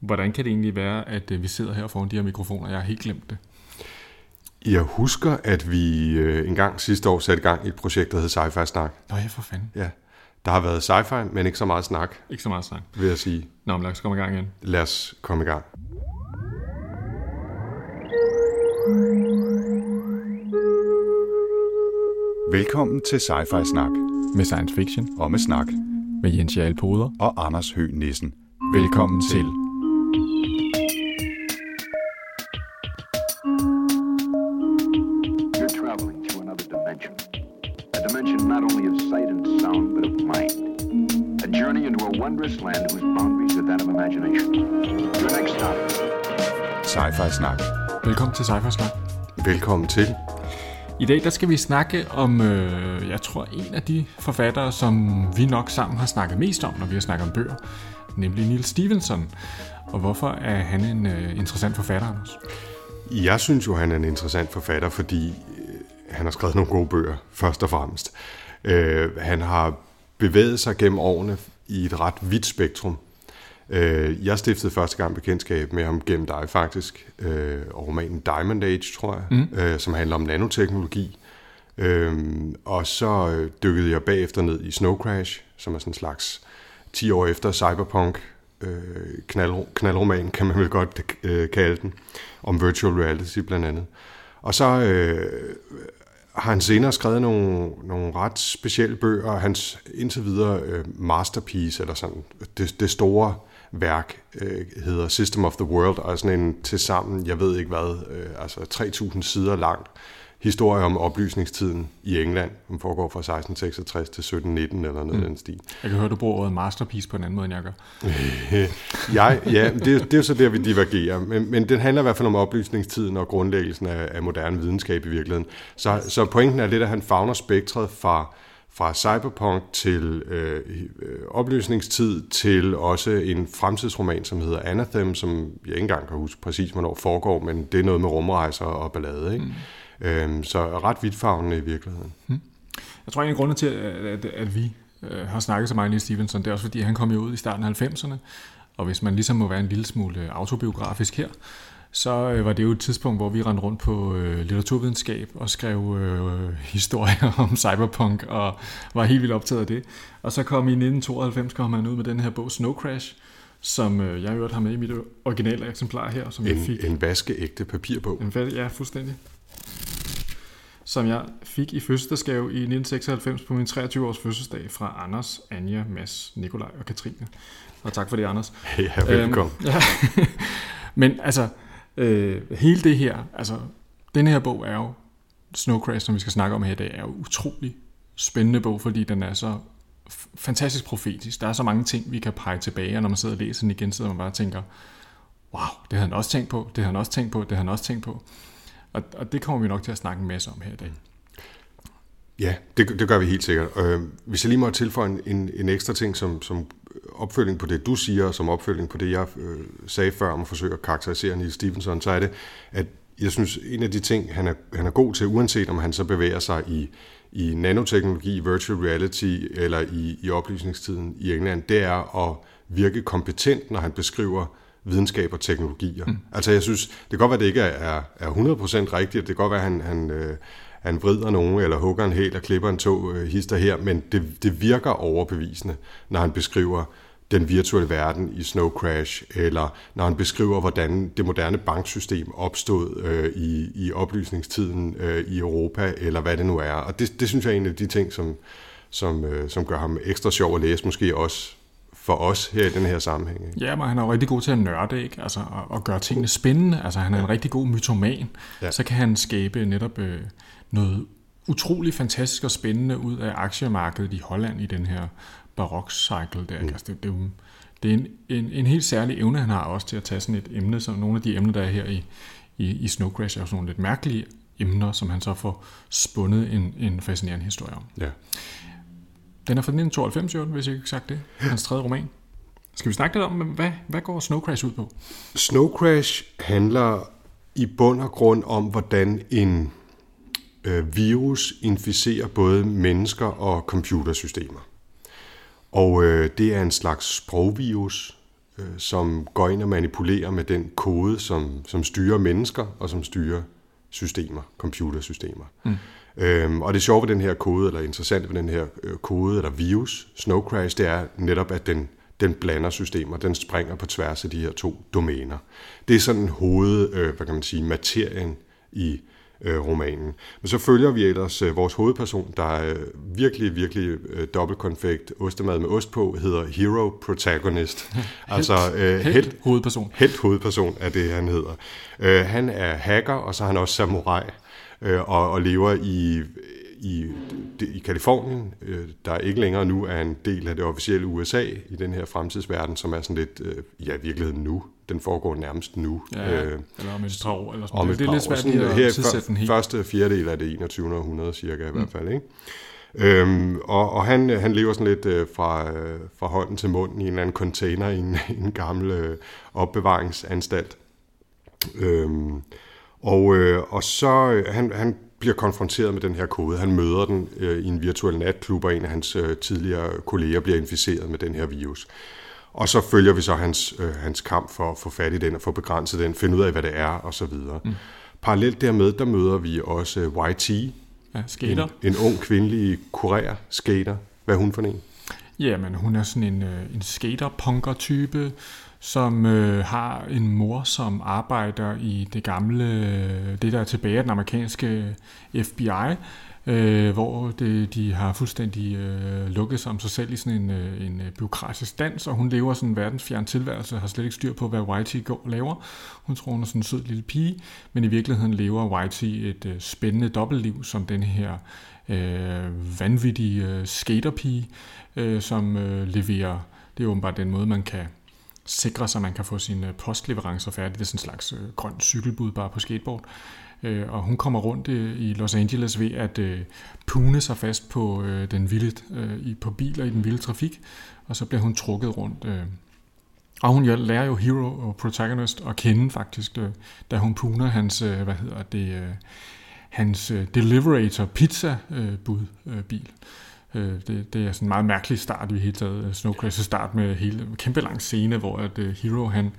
Hvordan kan det egentlig være, at øh, vi sidder her foran de her mikrofoner? Jeg har helt glemt det. Jeg husker, at vi øh, en gang sidste år satte i gang i et projekt, der hed Sci-Fi Snak. Nå ja, for fanden. Ja. Der har været sci-fi, men ikke så meget snak, Ikke så meget snak. vil jeg sige. Nå, men lad os komme i gang igen. Lad os komme i gang. Velkommen til Sci-Fi Snak Med science fiction og med snak med Jens Jarl Poder. og Anders Høgh Nissen. Velkommen til. You're Snak. Velkommen til Cypher Snak. Velkommen til. I dag der skal vi snakke om, øh, jeg tror, en af de forfattere, som vi nok sammen har snakket mest om, når vi har snakket om bøger, nemlig Neil Stevenson. Og hvorfor er han en øh, interessant forfatter, Anders? Jeg synes jo, han er en interessant forfatter, fordi øh, han har skrevet nogle gode bøger, først og fremmest. Øh, han har bevæget sig gennem årene i et ret vidt spektrum. Øh, jeg stiftede første gang bekendtskab med ham gennem dig faktisk, øh, og romanen Diamond Age, tror jeg, mm. øh, som handler om nanoteknologi. Øh, og så øh, dykkede jeg bagefter ned i Snow Crash, som er sådan en slags 10 år efter Cyberpunk øh, knald, knaldroman, kan man vel godt øh, kalde den, om virtual reality blandt andet. Og så øh, har han senere skrevet nogle, nogle ret specielle bøger, hans indtil videre øh, masterpiece, eller sådan, det, det store værk, øh, hedder System of the World, og er sådan en til sammen, jeg ved ikke hvad, øh, altså 3.000 sider langt, historie om oplysningstiden i England, som foregår fra 1666 til 1719 eller noget mm. den stil. Jeg kan høre, du bruger ordet masterpiece på en anden måde, end jeg gør. Jeg, ja, det, det er jo så der, vi divergerer. Men, men den handler i hvert fald om oplysningstiden og grundlæggelsen af, af moderne videnskab i virkeligheden. Så, så pointen er lidt, at han fagner spektret fra, fra cyberpunk til øh, øh, oplysningstid til også en fremtidsroman, som hedder Anathem, som jeg ikke engang kan huske præcis, hvornår foregår, men det er noget med rumrejser og ballade. Ikke? Mm. Øhm, så ret vidtfavnende i virkeligheden. Jeg tror, en af grundene til, at, at, at vi øh, har snakket så meget Neil Stevenson, det er også fordi, han kom jo ud i starten af 90'erne, og hvis man ligesom må være en lille smule autobiografisk her, så øh, var det jo et tidspunkt, hvor vi rendte rundt på øh, litteraturvidenskab og skrev øh, historier om cyberpunk og var helt vildt optaget af det. Og så kom i 1992 kom han ud med den her bog Snow Crash, som øh, jeg øvrigt har med i mit originale eksemplar her, som jeg fik. En, en vaskeægte papirbog. En ja, fuldstændig. Som jeg fik i fødselsdagsgave i 1996 på min 23-års fødselsdag fra Anders, Anja, Mads, Nikolaj og Katrine. Og tak for det, Anders. Ja, velkommen. Øhm, ja. Men altså, øh, hele det her, altså, den her bog er jo, Snow Crash, som vi skal snakke om her i dag, er jo utrolig spændende bog, fordi den er så f- fantastisk profetisk. Der er så mange ting, vi kan pege tilbage, og når man sidder og læser den igen, så man bare tænker, wow, det havde han også tænkt på, det havde han også tænkt på, det havde han også tænkt på. Og, og det kommer vi nok til at snakke en masse om her i dag. Ja, det, det gør vi helt sikkert. Øh, hvis jeg lige må tilføje en, en, en ekstra ting som, som opfølging på det, du siger, og som opfølging på det, jeg øh, sagde før om at forsøge at karakterisere Neil Stevenson, så er det, at jeg synes, en af de ting, han er, han er god til, uanset om han så bevæger sig i, i nanoteknologi, i virtual reality eller i, i oplysningstiden i England, det er at virke kompetent, når han beskriver videnskab og teknologier. Mm. Altså jeg synes, det kan godt være, at det ikke er, er 100% rigtigt, det kan godt være, at han, han, øh, han vrider nogen, eller hugger en hæl og klipper en tog øh, hister her, men det, det virker overbevisende, når han beskriver den virtuelle verden i Snow Crash, eller når han beskriver, hvordan det moderne banksystem opstod øh, i, i oplysningstiden øh, i Europa, eller hvad det nu er. Og det, det synes jeg er en af de ting, som, som, øh, som gør ham ekstra sjov at læse, måske også for os her i den her sammenhæng. Ikke? Ja, men han er jo rigtig god til at nørde, ikke? Altså, og, og gøre tingene spændende. Altså, han er en rigtig god mytoman. Ja. Så kan han skabe netop øh, noget utrolig fantastisk og spændende ud af aktiemarkedet i Holland i den her barok-cycle der. Mm. Altså, det, det, er det er en, en, en helt særlig evne, han har også til at tage sådan et emne, som nogle af de emner, der er her i, i, i Snow Crash, er jo sådan nogle lidt mærkelige emner, som han så får spundet en, en fascinerende historie om. Ja. Den er fra 1992, jo, hvis jeg ikke har sagt det. Hans tredje roman. Skal vi snakke lidt om, hvad, hvad går Snow Crash ud på? Snow Crash handler i bund og grund om, hvordan en øh, virus inficerer både mennesker og computersystemer. Og øh, det er en slags sprogvirus, øh, som går ind og manipulerer med den kode, som, som styrer mennesker og som styrer systemer, computersystemer. Mm. Øhm, og det sjove ved den her kode, eller interessant ved den her øh, kode, eller virus, Snow Crash, det er netop, at den, den blander systemer, den springer på tværs af de her to domæner. Det er sådan hoved, øh, hvad kan man sige, materien i øh, romanen. Men så følger vi ellers øh, vores hovedperson, der er øh, virkelig, virkelig øh, dobbeltkonfekt ostemad med ost på, hedder Hero Protagonist. altså øh, helt hovedperson. Helt hovedperson er det, han hedder. Øh, han er hacker, og så er han også samurai, øh, og, og lever i i, i Kalifornien, øh, der ikke længere nu er en del af det officielle USA i den her fremtidsverden, som er sådan lidt, øh, ja, virkeligheden nu. Den foregår nærmest nu. Ja, øh, eller om et par år. Eller sådan. Om det, det er lidt svært at her, tidsætte den helt. Første fjerdedel af det 21. århundrede cirka i mm. hvert fald. Ikke? Øhm, og og han, han lever sådan lidt øh, fra, øh, fra hånden til munden i en eller anden container i en, en gammel øh, opbevaringsanstalt. Øhm, og, øh, og så øh, han, han bliver konfronteret med den her kode. Han møder den øh, i en virtuel natklub, og en af hans øh, tidligere kolleger bliver inficeret med den her virus. Og så følger vi så hans, øh, hans kamp for at få fat i den og få begrænset den, finde ud af, hvad det er, og så videre. Mm. Parallelt dermed, der møder vi også YT, ja, skater. En, en ung kvindelig kurér skater. Hvad er hun for en? Jamen, hun er sådan en, øh, en skater-punker-type, som øh, har en mor, som arbejder i det gamle, det der er tilbage af den amerikanske FBI, øh, hvor det, de har fuldstændig øh, lukket sig om sig selv i sådan en, øh, en øh, byråkratisk dans, og hun lever sådan en verdensfjern tilværelse, har slet ikke styr på, hvad Whitey går laver. Hun tror, hun er sådan en sød lille pige, men i virkeligheden lever Whitey et øh, spændende dobbeltliv, som den her øh, vanvittige øh, skaterpige, øh, som øh, leverer, det er åbenbart den måde, man kan sikre sig, at man kan få sine øh, postleverancer færdige. Det er sådan en slags øh, grøn cykelbud bare på skateboard. Øh, og hun kommer rundt øh, i Los Angeles ved at øh, pune sig fast på øh, den vilde, øh, i, på biler i den vilde trafik, og så bliver hun trukket rundt. Øh. Og hun lærer jo hero og protagonist at kende faktisk, øh, da hun puner hans, øh, hvad hedder det, øh, hans øh, Deliverator pizza øh, bud øh, bil. Øh, det, det er sådan en meget mærkelig start i hele taget. Snow Crash start med hele kæmpe lang scene, hvor at uh, Hero han,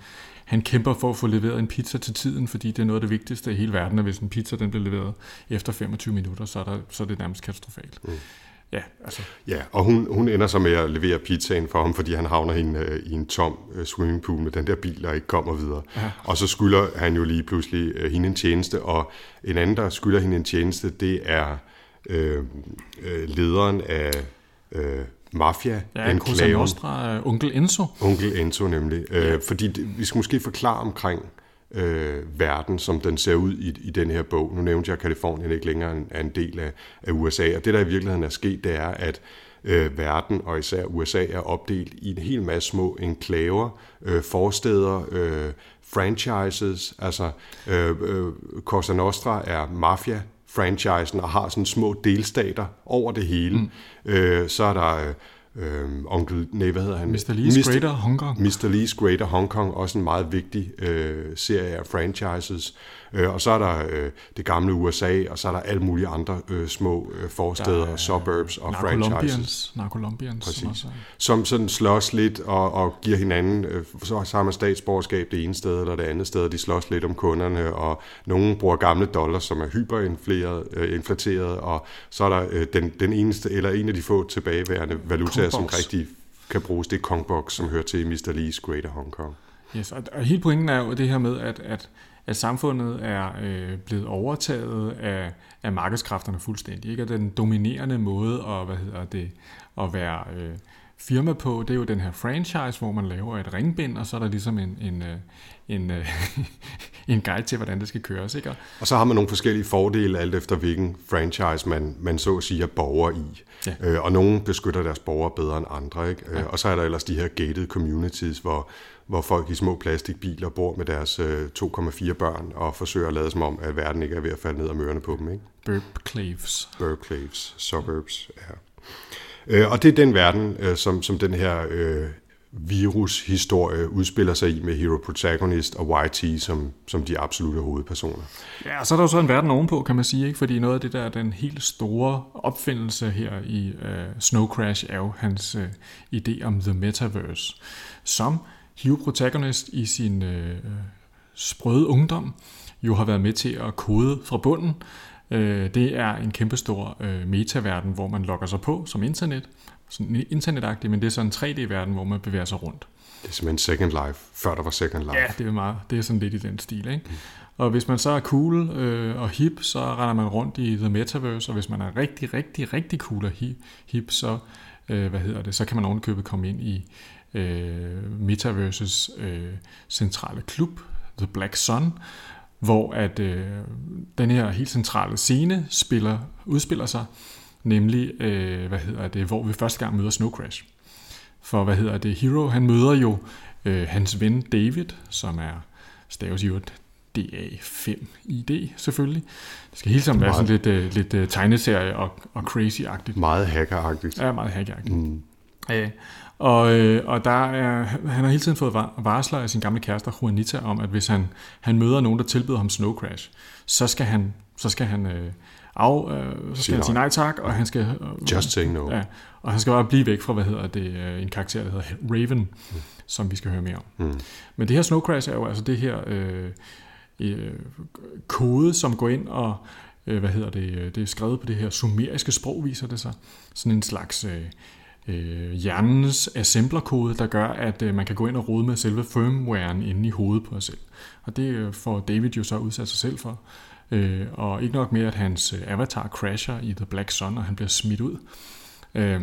han kæmper for at få leveret en pizza til tiden, fordi det er noget af det vigtigste i hele verden, at hvis en pizza den bliver leveret efter 25 minutter, så er, der, så er det nærmest katastrofalt. Mm. Ja, altså. ja, og hun, hun ender så med at levere pizzaen for ham, fordi han havner i en, uh, i en tom uh, swimmingpool med den der bil, der ikke kommer videre. Ja. Og så skylder han jo lige pludselig uh, hende en tjeneste, og en anden, der skylder hende en tjeneste, det er øh, øh, lederen af øh, mafia Ja, Cosa Nostra, uh, onkel Enzo. Onkel Enzo nemlig. Øh, fordi det, vi skal måske forklare omkring øh, verden, som den ser ud i, i den her bog. Nu nævnte jeg, at Kalifornien ikke længere er en del af, af USA, og det der i virkeligheden er sket, det er, at øh, verden, og især USA, er opdelt i en hel masse små enklaver, øh, forsteder, øh, franchises, altså øh, øh, Cosa Nostra er mafia franchisen og har sådan små delstater over det hele. Mm. Øh, så er der øh, onkel, nej, hvad hedder han? Mr. Lee's Mr. Greater Hong Kong. Mr. Lee's Greater Hong Kong, også en meget vigtig øh, serie af franchises. Øh, og så er der øh, det gamle USA, og så er der alle mulige andre øh, små øh, forsteder, er, suburbs og franchises. Narcolombians. Præcis. Som, også. som sådan slås lidt og, og giver hinanden, øh, så har man statsborgerskab det ene sted eller det andet sted, de slås lidt om kunderne, og nogen bruger gamle dollars, som er hyperinfleret, øh, og så er der øh, den, den eneste, eller en af de få tilbageværende valutaer, som rigtig kan bruges, det er Kongbox, som hører til Mr. Lee's Greater Hong Kong. Yes, og, og hele pointen er jo det her med, at, at at samfundet er øh, blevet overtaget af, af markedskræfterne fuldstændig. Ikke? Og den dominerende måde at, hvad hedder det, at være øh, firma på, det er jo den her franchise, hvor man laver et ringbind, og så er der ligesom en, en, øh, en, øh, en guide til, hvordan det skal køres. Ikke? Og så har man nogle forskellige fordele, alt efter hvilken franchise man, man så at sige er borger i. Ja. Øh, og nogen beskytter deres borgere bedre end andre. Ikke? Ja. Og så er der ellers de her gated communities, hvor, hvor folk i små plastikbiler bor med deres øh, 2,4 børn og forsøger at lade som om, at verden ikke er ved at falde ned af mørene på dem. Ikke? Burpclaves. Burpclaves, suburbs, ja. Øh, og det er den verden, øh, som, som den her øh, virushistorie udspiller sig i med Hero Protagonist og YT som, som de absolute hovedpersoner. Ja, og så er der jo så en verden ovenpå, kan man sige, ikke? fordi noget af det der, den helt store opfindelse her i uh, Snow Crash er jo hans uh, idé om The Metaverse, som Hugh Protagonist i sin øh, sprøde ungdom jo har været med til at kode fra bunden. Øh, det er en kæmpestor øh, metaverden, hvor man logger sig på som internet, sådan internetagtigt, men det er sådan en 3D-verden, hvor man bevæger sig rundt. Det er simpelthen Second Life, før der var Second Life. Ja, det er, meget, det er sådan lidt i den stil. Ikke? Mm. Og hvis man så er cool øh, og hip, så render man rundt i The Metaverse, og hvis man er rigtig, rigtig, rigtig cool og hip, så, øh, hvad hedder det, så kan man ovenkøbet komme ind i øh, Metaverses øh, centrale klub, The Black Sun, hvor at øh, den her helt centrale scene spiller, udspiller sig, nemlig, øh, hvad hedder det, hvor vi første gang møder Snow Crash. For, hvad hedder det, Hero, han møder jo øh, hans ven David, som er staves jo DA5ID selvfølgelig. Det skal hele tiden være sådan lidt, uh, lidt uh, tegneserie og, og crazy-agtigt. Meget hackeragtigt. Ja, meget hackeragtigt. Mm. Uh, og, øh, og der er, han har hele tiden fået varsler af sin gamle kæreste, Juanita, om, at hvis han, han møder nogen, der tilbyder ham Snow Crash, så skal han, så skal han øh, af, øh, så skal han sige nej tak, og han skal... Øh, Just saying no. Ja, og han skal bare blive væk fra, hvad hedder det, øh, en karakter, der hedder Raven, mm. som vi skal høre mere om. Mm. Men det her Snow Crash er jo altså det her øh, øh, kode, som går ind og, øh, hvad hedder det, øh, det er skrevet på det her sumeriske sprog, viser det sig. Sådan en slags... Øh, øh, hjernens assemblerkode, der gør, at øh, man kan gå ind og rode med selve firmwaren inde i hovedet på sig selv. Og det øh, får David jo så udsat sig selv for. Øh, og ikke nok med, at hans øh, avatar crasher i The Black Sun, og han bliver smidt ud. Øh,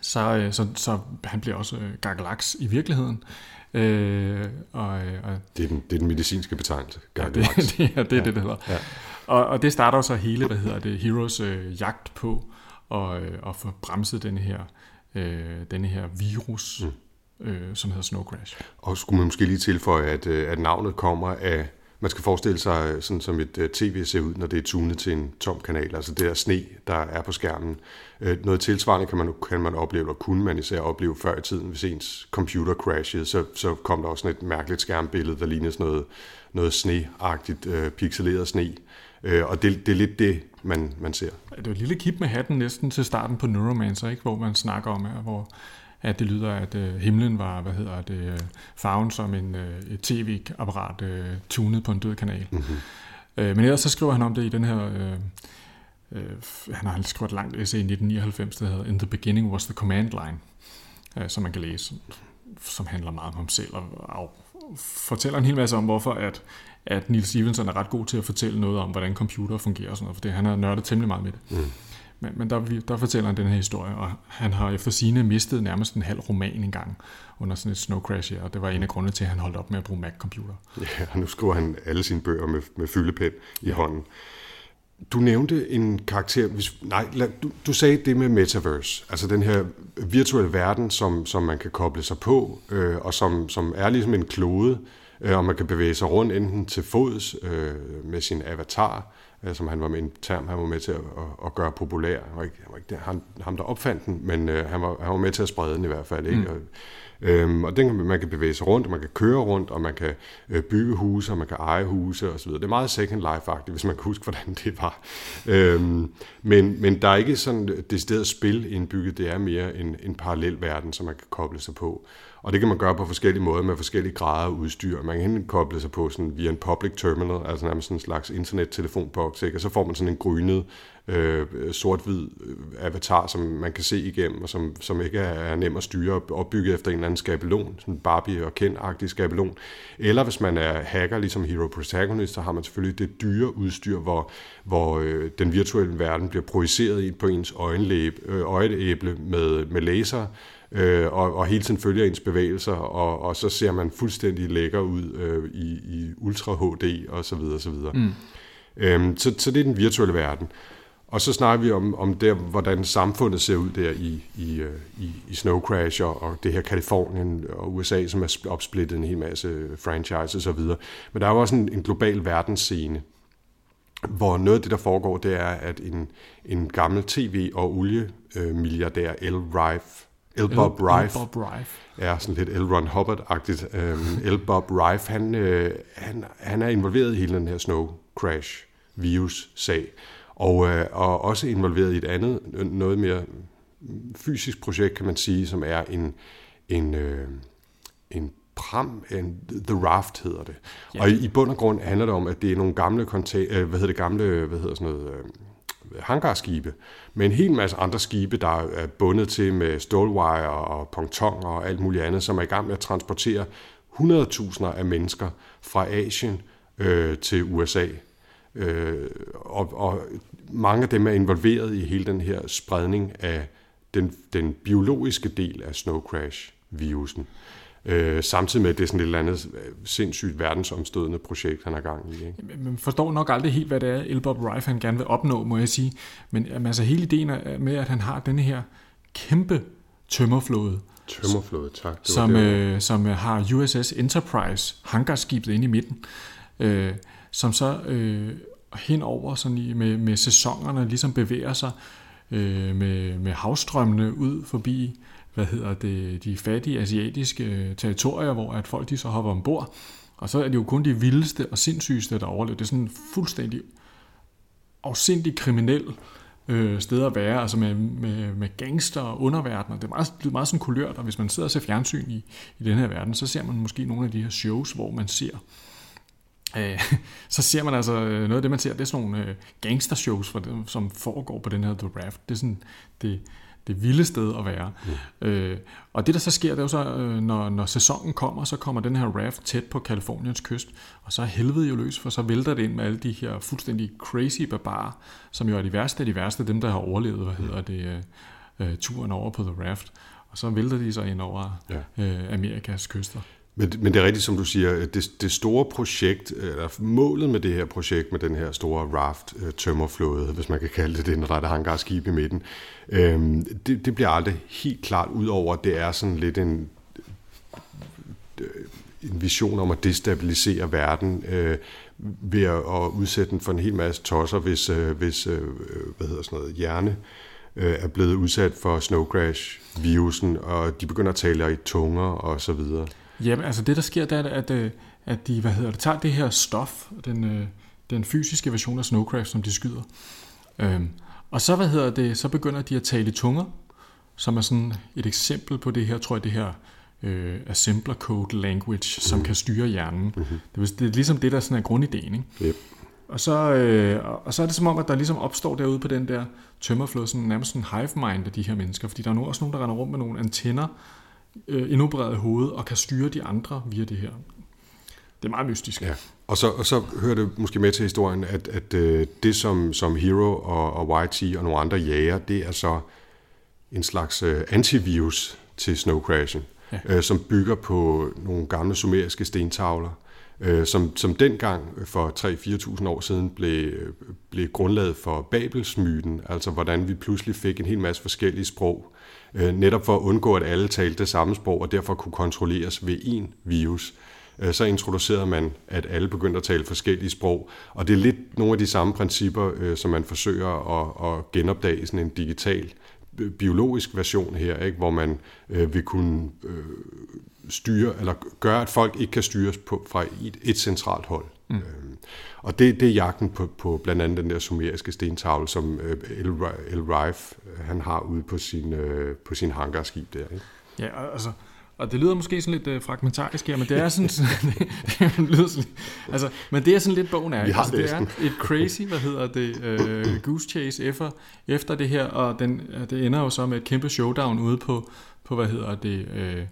så, øh, så, så han bliver også gagalaks i virkeligheden. Øh, og, og, det, er den, det er den medicinske betegnelse, gagalaks. Ja, det, det, er, det er det, det hedder. Ja. Og, og det starter så hele, hvad hedder det, Heroes øh, jagt på og, øh, og få bremset denne her, øh, denne her virus, mm. øh, som hedder Snow Crash. Og skulle man måske lige tilføje, at, øh, at navnet kommer af man skal forestille sig, øh, sådan som et øh, tv ser ud, når det er tunet til en tom kanal, altså det der sne, der er på skærmen. Øh, noget tilsvarende kan man, kan man opleve, og kunne man især opleve før i tiden, hvis ens computer crashede, så, så kom der også sådan et mærkeligt skærmbillede, der lignede sådan noget, noget sneagtigt, øh, pixeleret sne. Øh, og det, det er lidt det, man, man ser. Det er et lille kip med hatten næsten til starten på Neuromancer, ikke? hvor man snakker om, hvor at det lyder, at øh, himlen var, hvad hedder det, øh, farven som en, øh, et tv-apparat øh, tunet på en død kanal. Mm-hmm. Øh, men ellers så skriver han om det i den her, øh, øh, han har skrevet et langt essay i 1999, der hedder In the beginning was the command line, øh, som man kan læse, som handler meget om ham selv, og, og fortæller en hel masse om, hvorfor at, at Neil Stevenson er ret god til at fortælle noget om, hvordan computer fungerer og sådan noget, for det, han har nørdet temmelig meget med det. Mm. Men, men der, der fortæller han den her historie, og han har efter sine mistet nærmest en halv roman engang under sådan et snow crash her, og det var en af grundene til, at han holdt op med at bruge Mac-computer. Ja, og nu skriver han alle sine bøger med, med fyldepen i ja. hånden. Du nævnte en karakter, hvis, nej, lad, du, du sagde det med metaverse, altså den her virtuelle verden, som, som man kan koble sig på, øh, og som, som er ligesom en klode, øh, og man kan bevæge sig rundt enten til fods øh, med sin avatar, øh, som han var med en term, han var med til at, at, at gøre populær. Han var ikke, han var ikke ham, ham, der opfandt den, men øh, han, var, han var med til at sprede den i hvert fald. Ikke? Mm. Og, Øhm, og den, man kan bevæge sig rundt, og man kan køre rundt, og man kan øh, bygge huse, og man kan eje huse osv. Det er meget second life-agtigt, hvis man kan huske, hvordan det var. Øhm, men, men der er ikke sådan sted spil indbygget, det er mere en, en parallel verden, som man kan koble sig på. Og det kan man gøre på forskellige måder med forskellige grader af udstyr. Man kan koble sig på sådan via en public terminal, altså nærmest sådan en slags internettelefonboks, og så får man sådan en grynet øh, sort-hvid øh, avatar, som man kan se igennem, og som, som ikke er nem at styre og efter en eller anden skabelon, sådan Barbie og Ken-agtig skabelon. Eller hvis man er hacker, ligesom Hero Protagonist, så har man selvfølgelig det dyre udstyr, hvor, hvor øh, den virtuelle verden bliver projiceret ind på ens øjenlæb, øh, øjeæble med, med laser, øh, og, og hele tiden følger ens bevægelser, og, og så ser man fuldstændig lækker ud øh, i, i Ultra HD og så videre, så videre. Mm. Øhm, så, så det er den virtuelle verden. Og så snakker vi om, om der, hvordan samfundet ser ud der i, i, øh, i, i Snow Crash og, og det her Kalifornien og USA, som er opsplittet en hel masse franchises og videre. Men der er jo også en, en global verdensscene, hvor noget af det, der foregår, det er, at en, en gammel tv- og oliemilliardær, El Rife, El Bob Rife, Bob Rife. Ja, sådan lidt L. Ron Hubbard-agtigt. El Bob Rife, han, øh, han, han er involveret i hele den her Snow Crash virus-sag og, øh, og også involveret i et andet, noget mere fysisk projekt, kan man sige, som er en, en, øh, en pram, en, The Raft hedder det. Ja. Og i, i bund og grund handler det om, at det er nogle gamle, konta- øh, hvad hedder det, gamle, hvad hedder sådan noget, øh, Øh, hangarskibe, med en hel masse andre skibe, der er bundet til med stålwire og ponton og alt muligt andet, som er i gang med at transportere 100.000 af mennesker fra Asien øh, til USA. Øh, og, og mange af dem er involveret i hele den her spredning af den, den biologiske del af snow crash-virusen. Øh, samtidig med, at det er sådan et eller andet øh, sindssygt verdensomstødende projekt, han har gang i. Ikke? Man forstår nok aldrig helt, hvad det er, Elbob Rife han gerne vil opnå, må jeg sige. Men altså, hele ideen med, at han har denne her kæmpe tømmerflåde. Tømmerflåde, tak. Det som, øh, som øh, har USS Enterprise, hangarskibet inde i midten, øh, som så øh, henover sådan i, med, med sæsonerne ligesom bevæger sig øh, med, med havstrømmene ud forbi hvad hedder det, de fattige asiatiske øh, territorier, hvor at folk de så hopper ombord. Og så er det jo kun de vildeste og sindssygeste, der overlever. Det er sådan en fuldstændig afsindig kriminel øh, sted at være, altså med, med, med gangster og underverdener. Det er meget, det er meget sådan kulørt, og hvis man sidder og ser fjernsyn i, i den her verden, så ser man måske nogle af de her shows, hvor man ser øh, så ser man altså øh, noget af det, man ser, det er sådan nogle øh, gangstershows, for dem, som foregår på den her The Raft. Det er sådan, det, det vilde sted at være. Mm. Øh, og det, der så sker, det er jo så, øh, når, når sæsonen kommer, så kommer den her raft tæt på Kaliforniens kyst, og så er helvede jo løs, for så vælter det ind med alle de her fuldstændig crazy barbarer, som jo er de værste af de værste, dem der har overlevet, hvad hedder det, øh, øh, turen over på The Raft. Og så vælter de sig ind over ja. øh, Amerikas kyster. Men, men det er rigtigt, som du siger, det, det store projekt, eller målet med det her projekt, med den her store raft øh, tømmerflåde, hvis man kan kalde det det, når der er et hangarskib i midten, øhm, det, det bliver aldrig helt klart udover at det er sådan lidt en, øh, en vision om at destabilisere verden øh, ved at, at udsætte den for en hel masse tosser, hvis, øh, hvis øh, hvad hedder sådan noget, hjerne øh, er blevet udsat for snow crash virusen, og de begynder at tale i tunger og så videre. Jamen, altså det der sker, det er, at, øh, at de, hvad hedder det, tager det her stof, den, øh, den fysiske version af Snowcraft, som de skyder. Øhm, og så, hvad hedder det, så begynder de at tale i tunger, som er sådan et eksempel på det her, tror jeg, det her øh, assembler code language, som mm. kan styre hjernen. Mm-hmm. Det, er, det er ligesom det, der sådan er grundideen. Ikke? Yep. Og så, øh, og så er det som om, at der ligesom opstår derude på den der tømmerflod, sådan nærmest en hive mind af de her mennesker, fordi der er nu også nogen, der render rundt med nogle antenner, øh, indopereret hoved og kan styre de andre via det her. Det er meget mystisk. Ja. Og så, og så hører det måske med til historien, at, at øh, det som, som Hero og, og YT og nogle andre jager, det er så en slags øh, antivirus til Snow Crashen, ja. øh, som bygger på nogle gamle sumeriske stentavler, øh, som, som dengang øh, for 3-4.000 år siden blev, øh, blev grundlaget for Babelsmyten, altså hvordan vi pludselig fik en hel masse forskellige sprog, øh, netop for at undgå, at alle talte det samme sprog, og derfor kunne kontrolleres ved én virus. Øh, så introducerede man, at alle begyndte at tale forskellige sprog, og det er lidt nogle af de samme principper, som man forsøger at, at genopdage i sådan en digital biologisk version her, ikke? hvor man øh, vil kunne øh, styre, eller gøre, at folk ikke kan styres på, fra et, et centralt hold. Mm. Øhm, og det, det er jagten på, på blandt andet den der sumeriske stentavle, som øh, El, El Rife, øh, han har ude på sin, øh, på sin hangarskib der. Ikke? Ja, altså, og det lyder måske sådan lidt øh, fragmentarisk her, men det er sådan, det, det lyder sådan, altså, men det er sådan lidt bogen er. Har altså, det er et crazy, hvad hedder det, øh, goose chase efter, efter det her, og den, det ender jo så med et kæmpe showdown ude på, på hvad hedder det, øh,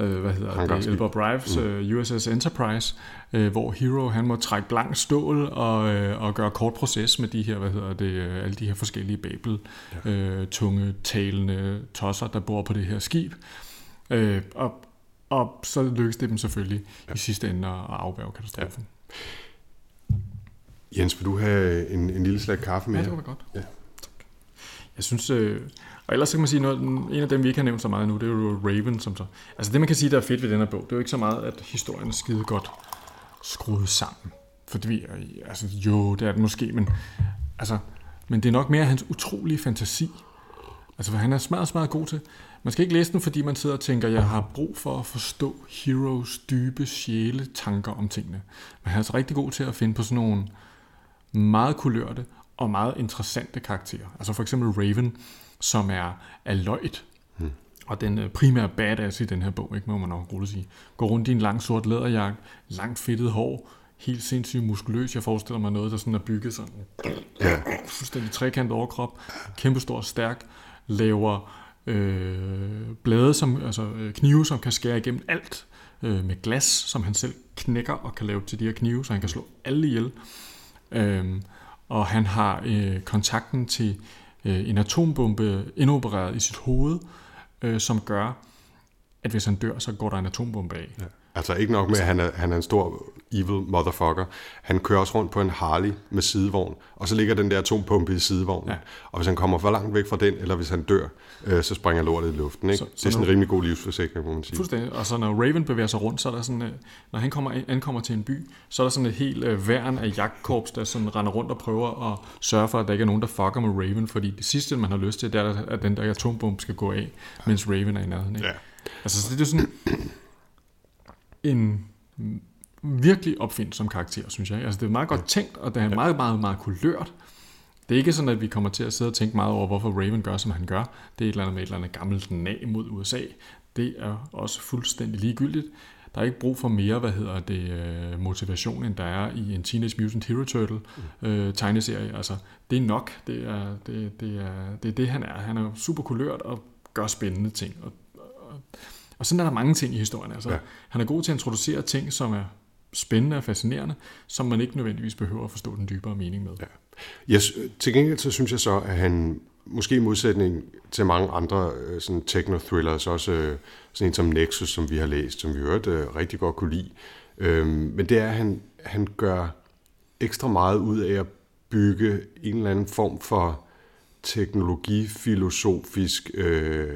øh, hvad hedder det, Elbow Rives mm. uh, øh, USS Enterprise, øh, hvor Hero han må trække blank stål og, øh, og gøre kort proces med de her, hvad hedder det, øh, alle de her forskellige babel, ja. øh, tunge, talende tosser, der bor på det her skib. Øh, og, og så lykkes det dem selvfølgelig ja. i sidste ende at afværge katastrofen. Ja. Jens, vil du have en, en lille slag kaffe med? Ja, det var godt. Ja. Tak. Jeg synes, øh, og ellers så kan man sige, noget, en af dem, vi ikke har nævnt så meget nu, det er jo Raven. Som så, altså det, man kan sige, der er fedt ved den her bog, det er jo ikke så meget, at historien er skide godt skruet sammen. Fordi, altså jo, det er det måske, men, altså, men det er nok mere hans utrolige fantasi. Altså, for han er smadret, smadret god til. Man skal ikke læse den, fordi man sidder og tænker, jeg har brug for at forstå Heroes dybe sjæle tanker om tingene. Men han er altså rigtig god til at finde på sådan nogle meget kulørte og meget interessante karakterer. Altså for eksempel Raven, som er aløjt. Hmm. og den øh, primære badass i den her bog, ikke, må man nok roligt sige, går rundt i en lang sort læderjakke, langt fedtet hår, helt sindssygt muskuløs. Jeg forestiller mig noget, der sådan er bygget sådan Ja. fuldstændig trekant overkrop, kæmpestor og stærk, laver øh, blade, som, altså øh, knive, som kan skære igennem alt, øh, med glas, som han selv knækker og kan lave til de her knive, så han kan slå alle ihjel. Øh, og han har øh, kontakten til øh, en atombombe indopereret i sit hoved, øh, som gør, at hvis han dør, så går der en atombombe af. Ja. Altså ikke nok med, at han er, han er en stor evil motherfucker. Han kører også rundt på en Harley med sidevogn, og så ligger den der atompumpe i sidevognen. Ja. Og hvis han kommer for langt væk fra den, eller hvis han dør, øh, så springer lortet i luften. Ikke? Så, Så- det er sådan nu- en rimelig god livsforsikring, må man sige. Fuldstændig. Og så når Raven bevæger sig rundt, så er der sådan, øh, når han kommer, ankommer til en by, så er der sådan et helt øh, værn af jagtkorps, der sådan render rundt og prøver at sørge for, at der ikke er nogen, der fucker med Raven, fordi det sidste, man har lyst til, det er, at den der atombombe skal gå af, mens Raven er i nærheden. Ikke? Ja. Altså, så det er sådan en virkelig opfindsom karakter, synes jeg. Altså, det er meget godt tænkt, og det er meget, meget, meget kulørt. Det er ikke sådan, at vi kommer til at sidde og tænke meget over, hvorfor Raven gør, som han gør. Det er et eller andet med et eller andet gammelt nag mod USA. Det er også fuldstændig ligegyldigt. Der er ikke brug for mere, hvad hedder det, øh, motivation, end der er i en Teenage Mutant Hero Turtle øh, tegneserie. Altså, det er nok. Det er det, det, er, det er det, han er. Han er super kulørt og gør spændende ting. Og, og sådan er der mange ting i historien. Altså, Ja. Han er god til at introducere ting, som er spændende og fascinerende, som man ikke nødvendigvis behøver at forstå den dybere mening med. Ja. Yes, til gengæld så synes jeg så, at han måske i modsætning til mange andre øh, sådan techno-thrillers, også øh, sådan en som Nexus, som vi har læst, som vi hørte øh, rigtig godt kunne lide. Øhm, men det er, at han, han gør ekstra meget ud af at bygge en eller anden form for teknologifilosofisk øh,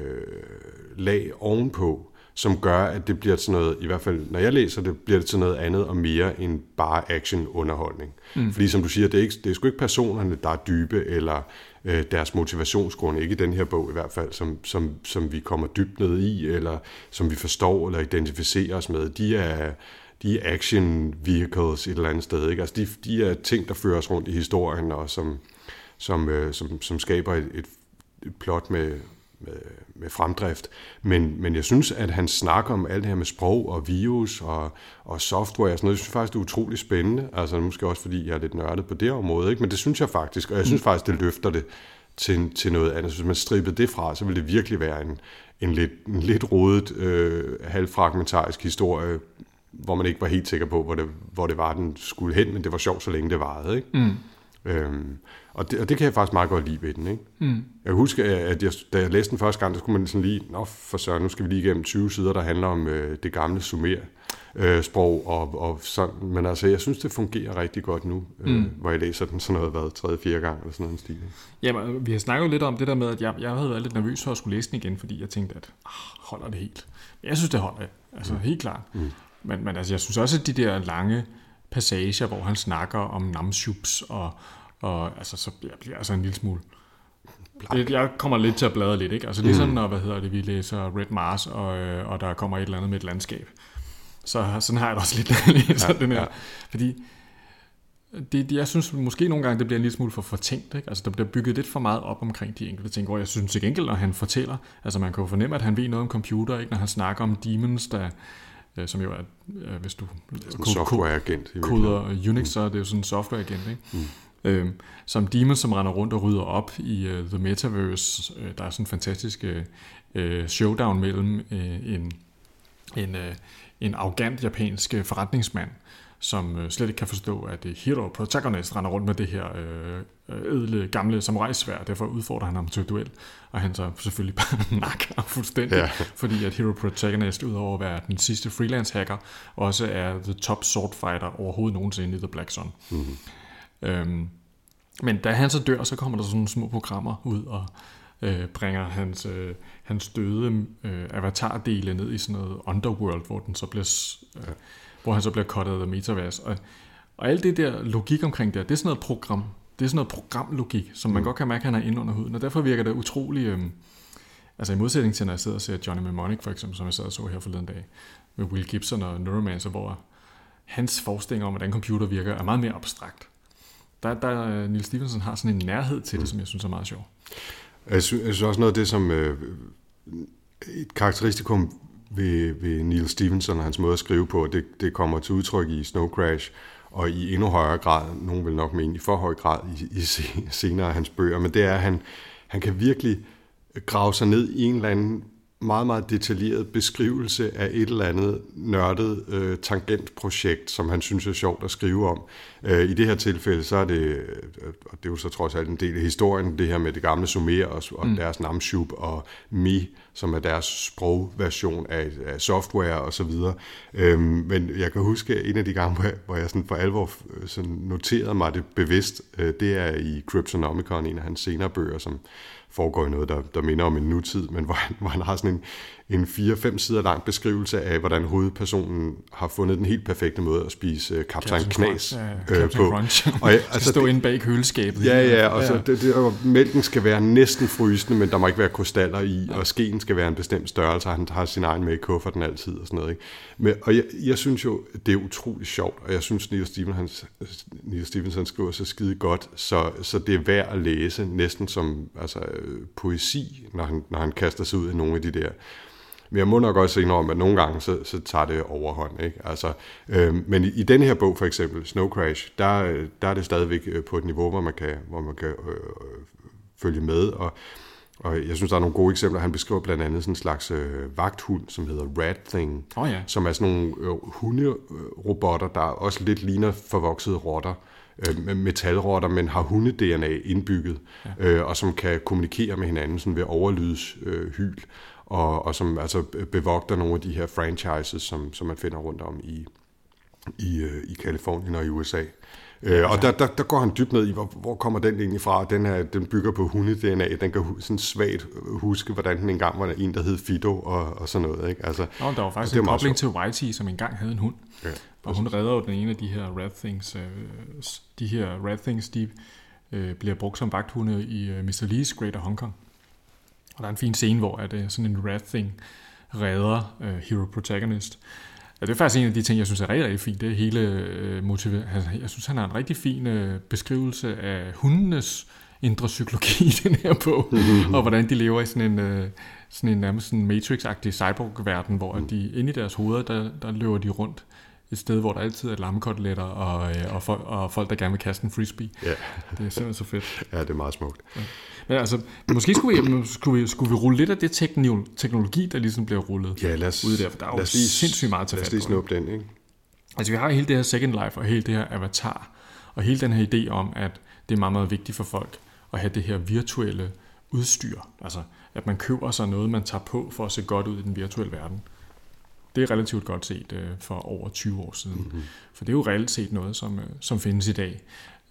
lag ovenpå, som gør, at det bliver til noget, i hvert fald når jeg læser det, bliver det til noget andet og mere end bare action-underholdning. Mm. Fordi som du siger, det er, ikke, det er sgu ikke personerne, der er dybe, eller øh, deres motivationsgrund, ikke i den her bog i hvert fald, som, som, som vi kommer dybt ned i, eller som vi forstår eller identificerer os med. De er, de er action vehicles et eller andet sted. Ikke? Altså de, de er ting, der fører os rundt i historien, og som, som, øh, som, som skaber et, et plot med, med, med fremdrift. Men, men jeg synes, at han snakker om alt det her med sprog og virus og, og software og sådan noget. Jeg synes faktisk, det er utrolig spændende. Altså måske også, fordi jeg er lidt nørdet på det område. Ikke? Men det synes jeg faktisk, og jeg synes faktisk, det løfter det til, til noget andet. Så hvis man strippede det fra, så ville det virkelig være en, en, lidt, en lidt rodet, øh, halvfragmentarisk historie, hvor man ikke var helt sikker på, hvor det, hvor det var, den skulle hen, men det var sjovt, så længe det varede. Ikke? Mm. Øhm, og, det, og det kan jeg faktisk meget godt lide ved den. Ikke? Mm. Jeg kan huske, at jeg, da jeg læste den første gang, så skulle man sådan lige, nå for så, nu skal vi lige igennem 20 sider, der handler om øh, det gamle sumer øh, sprog og, og sådan. Men altså, jeg synes, det fungerer rigtig godt nu, øh, mm. hvor jeg læser den sådan noget, hvad, tredje, fjerde gang eller sådan noget en stil. Jamen, vi har snakket lidt om det der med, at jeg, jeg havde været lidt nervøs for at skulle læse den igen, fordi jeg tænkte, at ah, holder det helt. Men jeg synes, det holder. Altså, mm. helt klart. Mm. Men, men altså, jeg synes også, at de der lange passager, hvor han snakker om namsjups, og, og altså, så jeg bliver altså en lille smule... Det, jeg kommer lidt til at bladre lidt, ikke? Altså ligesom når, hvad hedder det, vi læser Red Mars, og, øh, og der kommer et eller andet med et landskab. Så sådan har jeg det også lidt, læser ja, den her. ja. Fordi det, jeg synes måske nogle gange, det bliver en lille smule for fortænkt. Ikke? Altså, der bliver bygget lidt for meget op omkring de enkelte ting, hvor jeg synes til gengæld, når han fortæller, altså man kan jo fornemme, at han ved noget om computer, ikke? når han snakker om demons, der, øh, som jo er, øh, hvis du softwareagent. koder Unix, så er det jo sådan en softwareagent, ikke? Mm. Øhm, som demons, som render rundt og rydder op i uh, The Metaverse. Uh, der er sådan en fantastisk uh, showdown mellem uh, en, en, uh, en arrogant japansk øh, forretningsmand, som uh, slet ikke kan forstå, at det Hero Protagonist render rundt med det her uh, edle gamle samurai-svær, derfor udfordrer han ham til et duel, og han så selvfølgelig bare nakker fuldstændig, Ja. ja. fordi at Hero Protagonist, udover at være den sidste freelance hacker, også er the top sword fighter overhovedet nogensinde i The Black Sun. Mm-hmm. Øhm, men da han så dør, så kommer der sådan nogle små programmer ud og øh, bringer hans, øh, hans døde øh, avatardele ned i sådan noget underworld, hvor, den så bliver, øh, hvor han så bliver cuttet af metaverse. Og, og alt det der logik omkring det, det er sådan noget program. Det er sådan noget programlogik, som man godt kan mærke, at han er inde under huden. Og derfor virker det utrolig... Øh, altså i modsætning til, når jeg sidder og ser Johnny Mnemonic, for eksempel, som jeg sad og så her forleden dag, med Will Gibson og Neuromancer, hvor hans forestilling om, hvordan computer virker, er meget mere abstrakt. Der, der Neil Stevenson har sådan en nærhed til det, som jeg synes er meget sjov. Jeg synes, jeg synes også noget af det, som... Øh, et karakteristikum ved, ved Neil Stevenson og hans måde at skrive på, det, det kommer til udtryk i Snow Crash, og i endnu højere grad, nogen vil nok mene i for høj grad i, i senere af hans bøger, men det er, at han, han kan virkelig grave sig ned i en eller anden meget, meget detaljeret beskrivelse af et eller andet nørdet øh, tangentprojekt, som han synes er sjovt at skrive om. Øh, I det her tilfælde, så er det, øh, og det er jo så trods alt en del af historien, det her med det gamle Sumer og, og mm. deres Namshub og Mi, som er deres sprogversion af, af software og så videre. Øh, men jeg kan huske, en af de gange, hvor jeg sådan for alvor øh, sådan noterede mig det bevidst, øh, det er i Cryptonomicon, en af hans senere bøger, som foregår i noget, der, der minder om en nutid, men hvor han, hvor han har sådan en, en 4-5 sider lang beskrivelse af, hvordan hovedpersonen har fundet den helt perfekte måde at spise Kaptajn Knas ja, øh, på. Crunch. og, ja, altså, stå inde bag køleskabet. Ja, ja, og ja. så det, det, og mælken skal være næsten frysende, men der må ikke være krystaller i, ja. og skeen skal være en bestemt størrelse, han har sin egen med i kufferten altid og sådan noget. Ikke? Men, og jeg, jeg synes jo, det er utroligt sjovt, og jeg synes, Neil Stephenson, Neil Stephenson skriver så skide godt, så, så det er værd at læse, næsten som altså, poesi, når han, når han kaster sig ud i nogle af de der men jeg må nok også indrømme, at nogle gange, så, så tager det overhånd. Ikke? Altså, øh, men i, i den her bog, for eksempel, Snow Crash, der, der er det stadigvæk øh, på et niveau, hvor man kan, hvor man kan øh, følge med. Og, og jeg synes, der er nogle gode eksempler. Han beskriver blandt andet sådan en slags øh, vagthund, som hedder Rat Thing, oh, ja. som er sådan nogle øh, hunderobotter, der også lidt ligner forvoksede rotter øh, metalrotter, men har hunde-DNA indbygget, ja. øh, og som kan kommunikere med hinanden sådan ved overlyds øh, hyl og, og som altså bevogter nogle af de her franchises, som, som man finder rundt om i, i, øh, i Kalifornien og i USA. Øh, og der, der, der går han dybt ned i, hvor, hvor kommer den egentlig fra? Den, er, den bygger på hunde-DNA. Den kan sådan svagt huske, hvordan den engang var en, der hed Fido og, og sådan noget. Ikke? Altså, Nå, der var faktisk en kobling til Whitey, som engang havde en hund. Ja, og hun redder jo den ene af de her Red Things. Øh, de her Red Things, de øh, bliver brugt som vagthunde i øh, Mr. Lee's Greater Hong Kong. Og der er en fin scene, hvor at, uh, sådan en red thing redder uh, hero protagonist. Ja, det er faktisk en af de ting, jeg synes er rigtig, rigtig fint. Det er hele uh, motivet. Jeg synes, han har en rigtig fin uh, beskrivelse af hundenes indre psykologi i den her bog, mm-hmm. og hvordan de lever i sådan en, uh, sådan en nærmest sådan Matrix-agtig cyborg-verden, hvor mm. de inde i deres hoveder, der, der løber de rundt et sted, hvor der altid er lammekoteletter og, og, folk, og folk, der gerne vil kaste en frisbee. Ja. Det er simpelthen så fedt. Ja, det er meget smukt. Ja. Men altså, måske skulle vi, skulle, vi, skulle vi rulle lidt af det teknologi, der ligesom bliver rullet ja, lad os, ud der, for der er jo lige, sindssygt meget til Lad os lige snuppe den, ikke? Altså, vi har hele det her Second Life og hele det her avatar, og hele den her idé om, at det er meget, meget vigtigt for folk at have det her virtuelle udstyr. Altså, at man køber sig noget, man tager på for at se godt ud i den virtuelle verden. Det er relativt godt set øh, for over 20 år siden. Mm-hmm. For det er jo reelt set noget, som, øh, som findes i dag.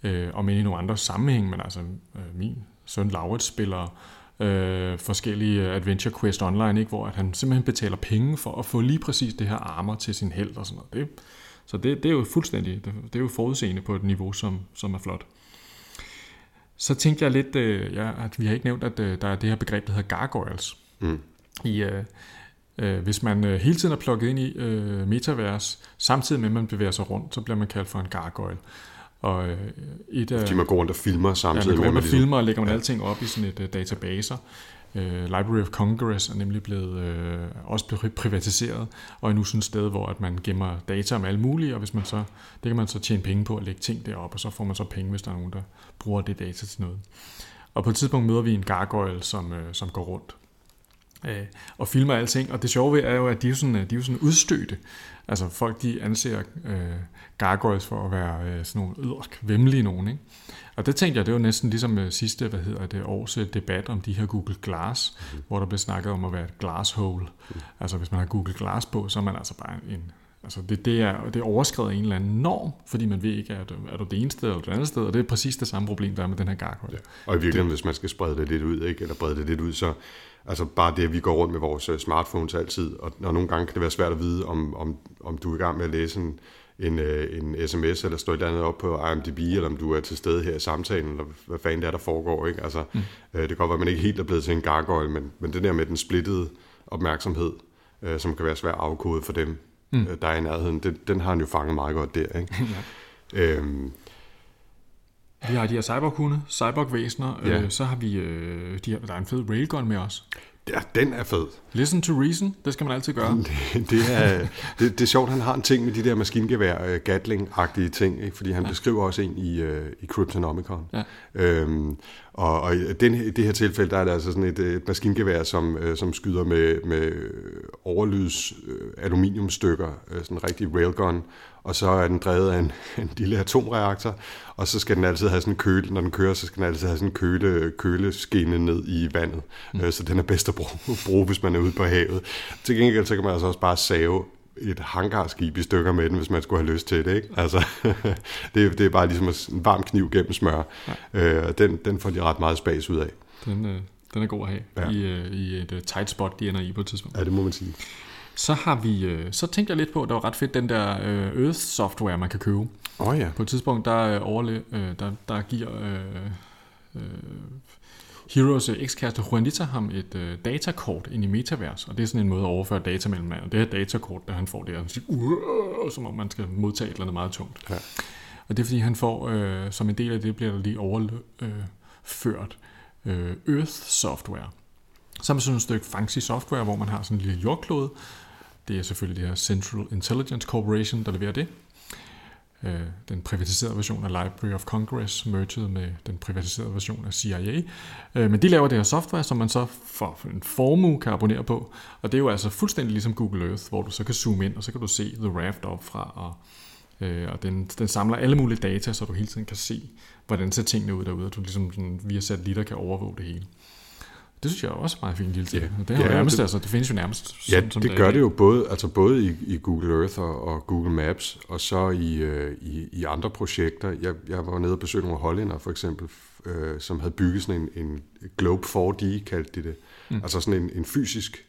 Øh, og men i nogle andre sammenhæng, men altså øh, min søn Laurits spiller øh, forskellige Adventure Quest online, ikke? hvor at han simpelthen betaler penge for at få lige præcis det her armor til sin held og sådan noget. Det, så det, det er jo fuldstændig, det, det er jo forudseende på et niveau, som, som er flot. Så tænkte jeg lidt, øh, ja, at vi har ikke nævnt, at øh, der er det her begreb, der hedder gargoyles. Mm. I, øh, øh, hvis man øh, hele tiden er plukket ind i øh, metavers, samtidig med at man bevæger sig rundt, så bliver man kaldt for en gargoyle. Og øh, et af, Fordi man går rundt og filmer samtidig ja, man går rundt og ligesom, filmer og lægger man ja. alting op i sådan et uh, databaser. Uh, Library of Congress er nemlig blevet uh, også privatiseret, og er nu sådan et sted, hvor at man gemmer data om alle mulige, og hvis man så, det kan man så tjene penge på at lægge ting derop, og så får man så penge, hvis der er nogen, der bruger det data til noget. Og på et tidspunkt møder vi en gargoyle, som, uh, som går rundt øh, og filmer alting. Og det sjove ved er jo, at de er sådan, de er jo sådan udstødte. Altså folk, de anser øh, gargoyles for at være øh, sådan nogle yderk, vemmelige nogen. Ikke? Og det tænkte jeg, det var næsten ligesom øh, sidste hvad hedder det, års øh, debat om de her Google Glass, mm. hvor der blev snakket om at være et glass hole. Mm. Altså hvis man har Google Glass på, så er man altså bare en Altså det, det, er, det er overskrevet en eller anden norm, fordi man ved ikke, at er du det ene sted eller det andet sted, og det er præcis det samme problem, der er med den her gargoyle. Ja. Og i virkeligheden, det, hvis man skal sprede det lidt ud, ikke, eller brede det lidt ud, så Altså bare det, at vi går rundt med vores øh, smartphones altid, og, og nogle gange kan det være svært at vide, om, om, om du er i gang med at læse en, en, øh, en sms, eller står et eller andet op på IMDb, eller om du er til stede her i samtalen, eller hvad fanden det er, der foregår. Ikke? Altså, mm. øh, det kan godt være, at man ikke helt er blevet til en gargoyle, men, men det der med den splittede opmærksomhed, øh, som kan være svært afkode for dem, mm. øh, der er i nærheden, den, den har han jo fanget meget godt der. Ikke? ja. øhm, vi har de her cyborghunde, cyborgvæsener, ja. øh, så har vi, øh, de her, der er en fed railgun med os. Ja, den er fed. Listen to reason, det skal man altid gøre. Det, det, er, det, det er sjovt, han har en ting med de der maskingevær, uh, Gatling-agtige ting, ikke? fordi han ja. beskriver også en i, uh, i Kryptonomicon. Ja. Øhm, og, og i den, i det her tilfælde, der er det altså sådan et, et maskingevær, som, uh, som skyder med, med overlyds uh, aluminiumstykker, sådan en rigtig railgun, og så er den drevet af en, en lille atomreaktor, og så skal den altid have sådan en køle, når den kører, så skal den altid have sådan en køle, køleskinne ned i vandet, mm. så den er bedst at bruge, bruge, hvis man er ude på havet. Til gengæld så kan man altså også bare save et hangarskib i stykker med den, hvis man skulle have lyst til det. Ikke? Altså, det, det er bare ligesom en varm kniv gennem smør. Ja. Øh, den, den får de ret meget spas ud af. Den, øh, den er god at have ja. i, øh, i et tight spot, de ender i på et tidspunkt. Ja, det må man sige. Så har vi, øh, så tænkte jeg lidt på, at det var ret fedt, den der øh, Earth software, man kan købe. Oh, ja. På et tidspunkt, der, øh, overle, øh, der, der giver øh, øh, Heroes ekskæreste Juanita ham et øh, datakort ind i Metaverse, og det er sådan en måde at overføre data mellem mand. Og det her datakort, der han får det, han siger, som om man skal modtage et eller andet meget tungt. Ja. Og det er fordi, han får, øh, som en del af det, bliver der lige overført øh, Earth software. Som er sådan et stykke fancy software, hvor man har sådan en lille jordklode, det er selvfølgelig det her Central Intelligence Corporation, der leverer det. Øh, den privatiserede version af Library of Congress merged med den privatiserede version af CIA. Øh, men de laver det her software, som man så for en formue kan abonnere på. Og det er jo altså fuldstændig ligesom Google Earth, hvor du så kan zoome ind, og så kan du se The Raft op fra, og, øh, og den, den samler alle mulige data, så du hele tiden kan se, hvordan ser tingene ud derude, og du ligesom sådan, via satellitter kan overvåge det hele. Det synes jeg også er meget fint lille ting. Ja. Det, ja, nærmest, det, altså, det findes jo nærmest Ja, som det, det gør det jo både, altså både i, i Google Earth og, og Google Maps, og så i, øh, i, i andre projekter. Jeg, jeg var nede og besøgte nogle hollænder for eksempel, øh, som havde bygget sådan en, en Globe 4D, kaldte de det. Mm. Altså sådan en, en fysisk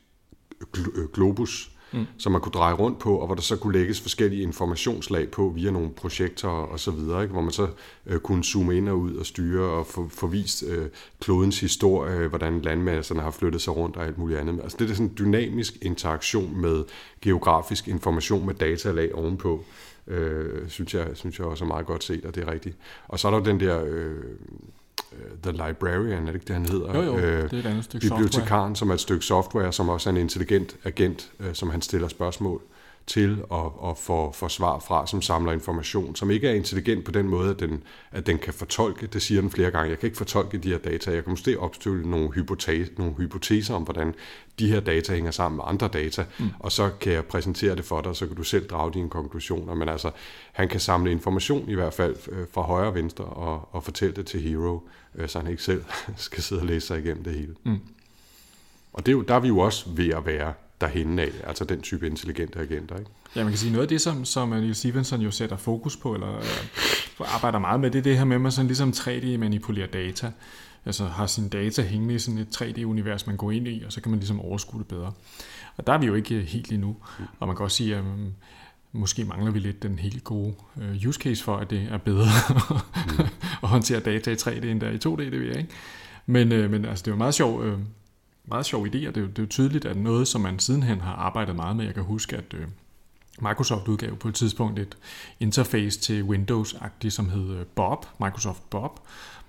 gl- øh, globus, mm. som man kunne dreje rundt på, og hvor der så kunne lægges forskellige informationslag på via nogle projektorer og så videre, ikke? hvor man så øh, kunne zoome ind og ud og styre og få, få vist øh, klodens historie, hvordan landmasserne har flyttet sig rundt og alt muligt andet. Altså det er sådan en dynamisk interaktion med geografisk information med datalag ovenpå. Øh, synes, jeg, synes jeg også er meget godt set, og det er rigtigt. Og så er der den der Øh, The Librarian, er det ikke det, han hedder? Jo, jo, øh, det er et andet stykke Bibliotekaren, software. som er et stykke software, som også er en intelligent agent, øh, som han stiller spørgsmål til og, og får, får svar fra, som samler information, som ikke er intelligent på den måde, at den, at den kan fortolke, det siger den flere gange, jeg kan ikke fortolke de her data, jeg kan måske opstille nogle, hypotese, nogle hypoteser om, hvordan de her data hænger sammen med andre data, mm. og så kan jeg præsentere det for dig, så kan du selv drage dine konklusioner, men altså, han kan samle information i hvert fald øh, fra højre og venstre og, og fortælle det til Hero, øh, så han ikke selv skal sidde og læse sig igennem det hele. Mm. Og det er jo, der er vi jo også ved at være derhen af, altså den type intelligente agenter. Ikke? Ja, man kan sige noget af det, som, som Neil Stevenson jo sætter fokus på, eller øh, arbejder meget med, det er det her med, at man sådan ligesom 3D-manipulerer data. Altså har sin data hængende i sådan et 3D-univers, man går ind i, og så kan man ligesom overskue det bedre. Og der er vi jo ikke helt endnu. Og man kan også sige, at um, måske mangler vi lidt den helt gode use case for, at det er bedre mm. at håndtere data i 3D end der i 2D, det ved jeg ikke. Men, men altså, det er jo meget sjovt, uh, meget sjov idé, og det er, jo, det er jo tydeligt, at noget, som man sidenhen har arbejdet meget med, jeg kan huske, at øh, Microsoft udgav på et tidspunkt et interface til Windows-agtigt, som hed øh, Bob, Microsoft Bob,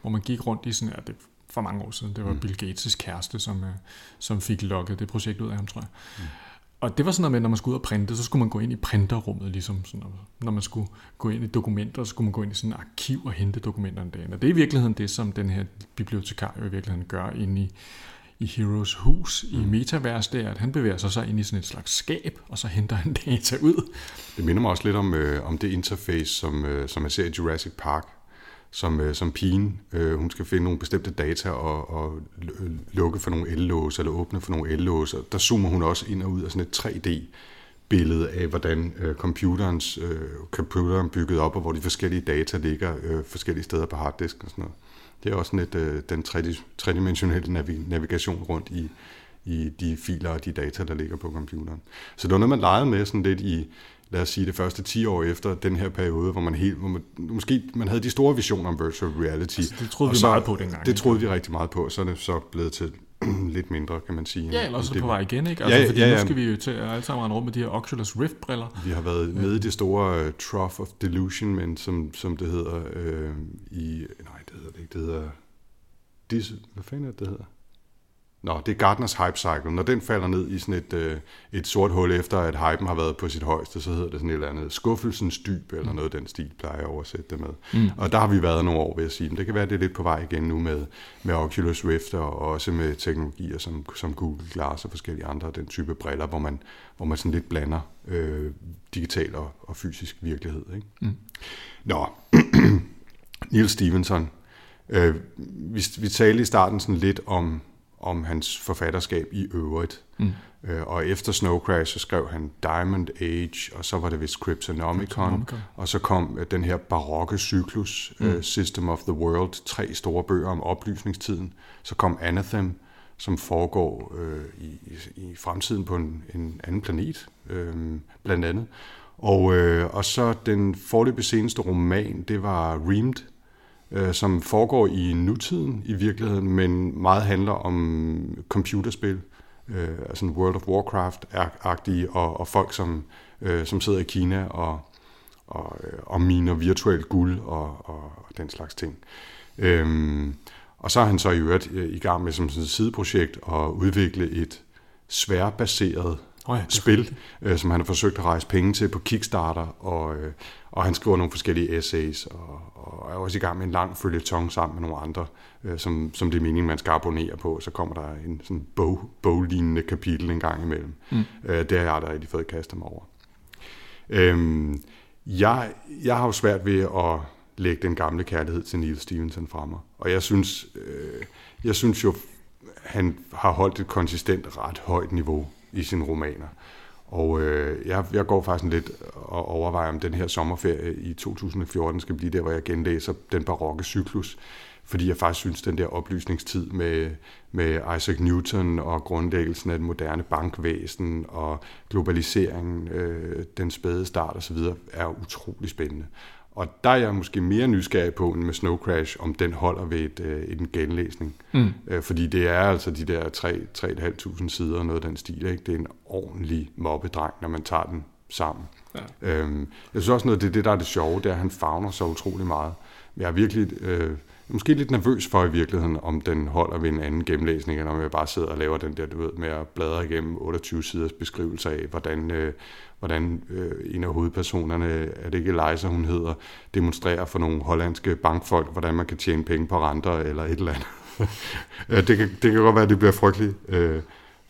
hvor man gik rundt i sådan, ja, det for mange år siden, det var mm. Bill Gates' kæreste, som, øh, som fik lukket det projekt ud af ham, tror jeg. Mm. Og det var sådan noget med, når man skulle ud og printe, så skulle man gå ind i printerrummet, ligesom sådan, når man skulle gå ind i dokumenter, så skulle man gå ind i sådan et arkiv og hente dokumenterne derinde. Og det er i virkeligheden det, som den her bibliotekar i virkeligheden gør inde i i Heroes hus mm. i Metaverse, det er, at han bevæger sig så ind i sådan et slags skab, og så henter han data ud. Det minder mig også lidt om, øh, om det interface, som, øh, som man ser i Jurassic Park, som, øh, som pigen, øh, hun skal finde nogle bestemte data og, og lukke for nogle ellås eller åbne for nogle ellås. Der zoomer hun også ind og ud af sådan et 3D billede af, hvordan øh, computerens, øh, computeren bygget op, og hvor de forskellige data ligger øh, forskellige steder på harddisken og sådan noget. Det er også et, øh, den tredimensionelle navigation rundt i, i de filer og de data, der ligger på computeren. Så det var noget, man legede med sådan lidt i, lad os sige, det første 10 år efter den her periode, hvor man helt, hvor man, måske man havde de store visioner om virtual reality. Altså, det troede vi så, meget på dengang. Det troede vi rigtig meget på, så er det så blevet til lidt mindre, kan man sige. Ja, eller også det, på vej igen, ikke? Altså, ja, fordi ja, ja. nu skal vi jo til at alle sammen rundt med de her Oculus Rift-briller. Vi har været nede i det store uh, Trough of Delusion, men som, som det hedder uh, i... Nej, det hedder det ikke. Det hedder... Dis, hvad fanden er det, det hedder? Nå, det er Gardners Hype Cycle. Når den falder ned i sådan et, øh, et sort hul efter, at hypen har været på sit højeste, så hedder det sådan et eller andet skuffelsens dyb, eller noget af den stil, plejer jeg at oversætte det med. Mm. Og der har vi været nogle år, vil jeg sige. Men det kan være, at det er lidt på vej igen nu med, med Oculus Rift, og også med teknologier som, som Google Glass og forskellige andre den type briller, hvor man, hvor man sådan lidt blander øh, digital og, og fysisk virkelighed. Ikke? Mm. Nå, Neil Stevenson. Øh, vi, vi talte i starten sådan lidt om om hans forfatterskab i øvrigt. Mm. Øh, og efter Snow Crash, så skrev han Diamond Age, og så var det vist Cryptonomicon, Cryptonomicon. og så kom øh, den her barokke cyklus, mm. uh, System of the World, tre store bøger om oplysningstiden. Så kom Anathem, som foregår øh, i, i fremtiden på en, en anden planet, øh, blandt andet. Og, øh, og så den forløbige seneste roman, det var Reamed, øh, som foregår i nutiden i virkeligheden, men meget handler om computerspil, øh, altså World of Warcraft-agtige, og, og folk, som, øh, som sidder i Kina og, og, øh, og miner virtuelt guld og, og, og den slags ting. Øhm, og så er han så i øvrigt øh, i gang med som sådan et sideprojekt at udvikle et sværbaseret oh ja, spil, øh, som han har forsøgt at rejse penge til på Kickstarter, og, øh, og han skriver nogle forskellige essays, og, og er også i gang med en lang følgetong sammen med nogle andre, øh, som, som det er meningen, man skal abonnere på. Så kommer der en sådan bog, boglignende kapitel en gang imellem. Mm. Øh, det har jeg da rigtig fået kastet mig over. Øhm, jeg, jeg har jo svært ved at lægge den gamle kærlighed til Neil Stevenson fra mig. Og jeg synes, øh, jeg synes jo, han har holdt et konsistent ret højt niveau i sine romaner. Og øh, jeg, jeg går faktisk lidt og overvejer, om den her sommerferie i 2014 skal blive der, hvor jeg genlæser den barokke cyklus. Fordi jeg faktisk synes, den der oplysningstid med, med Isaac Newton og grundlæggelsen af det moderne bankvæsen og globaliseringen, øh, den spæde start osv., er utrolig spændende. Og der er jeg måske mere nysgerrig på end med Snow Crash, om den holder ved et, øh, en genlæsning. Mm. Øh, fordi det er altså de der 3-3.500 sider, noget af den stil. Ikke? Det er en ordentlig mobbedreng, når man tager den sammen. Ja. Øhm, jeg synes også noget, det er det, der er det sjove, det er, at han fagner så utrolig meget. Jeg er virkelig øh, måske lidt nervøs for i virkeligheden, om den holder ved en anden gennemlæsning, eller om jeg bare sidder og laver den der, du ved, med at bladre igennem 28 siders beskrivelse af, hvordan, øh, hvordan øh, en af hovedpersonerne, er det ikke Eliza, hun hedder, demonstrerer for nogle hollandske bankfolk, hvordan man kan tjene penge på renter eller et eller andet. det, kan, det kan godt være, at det bliver frygteligt øh,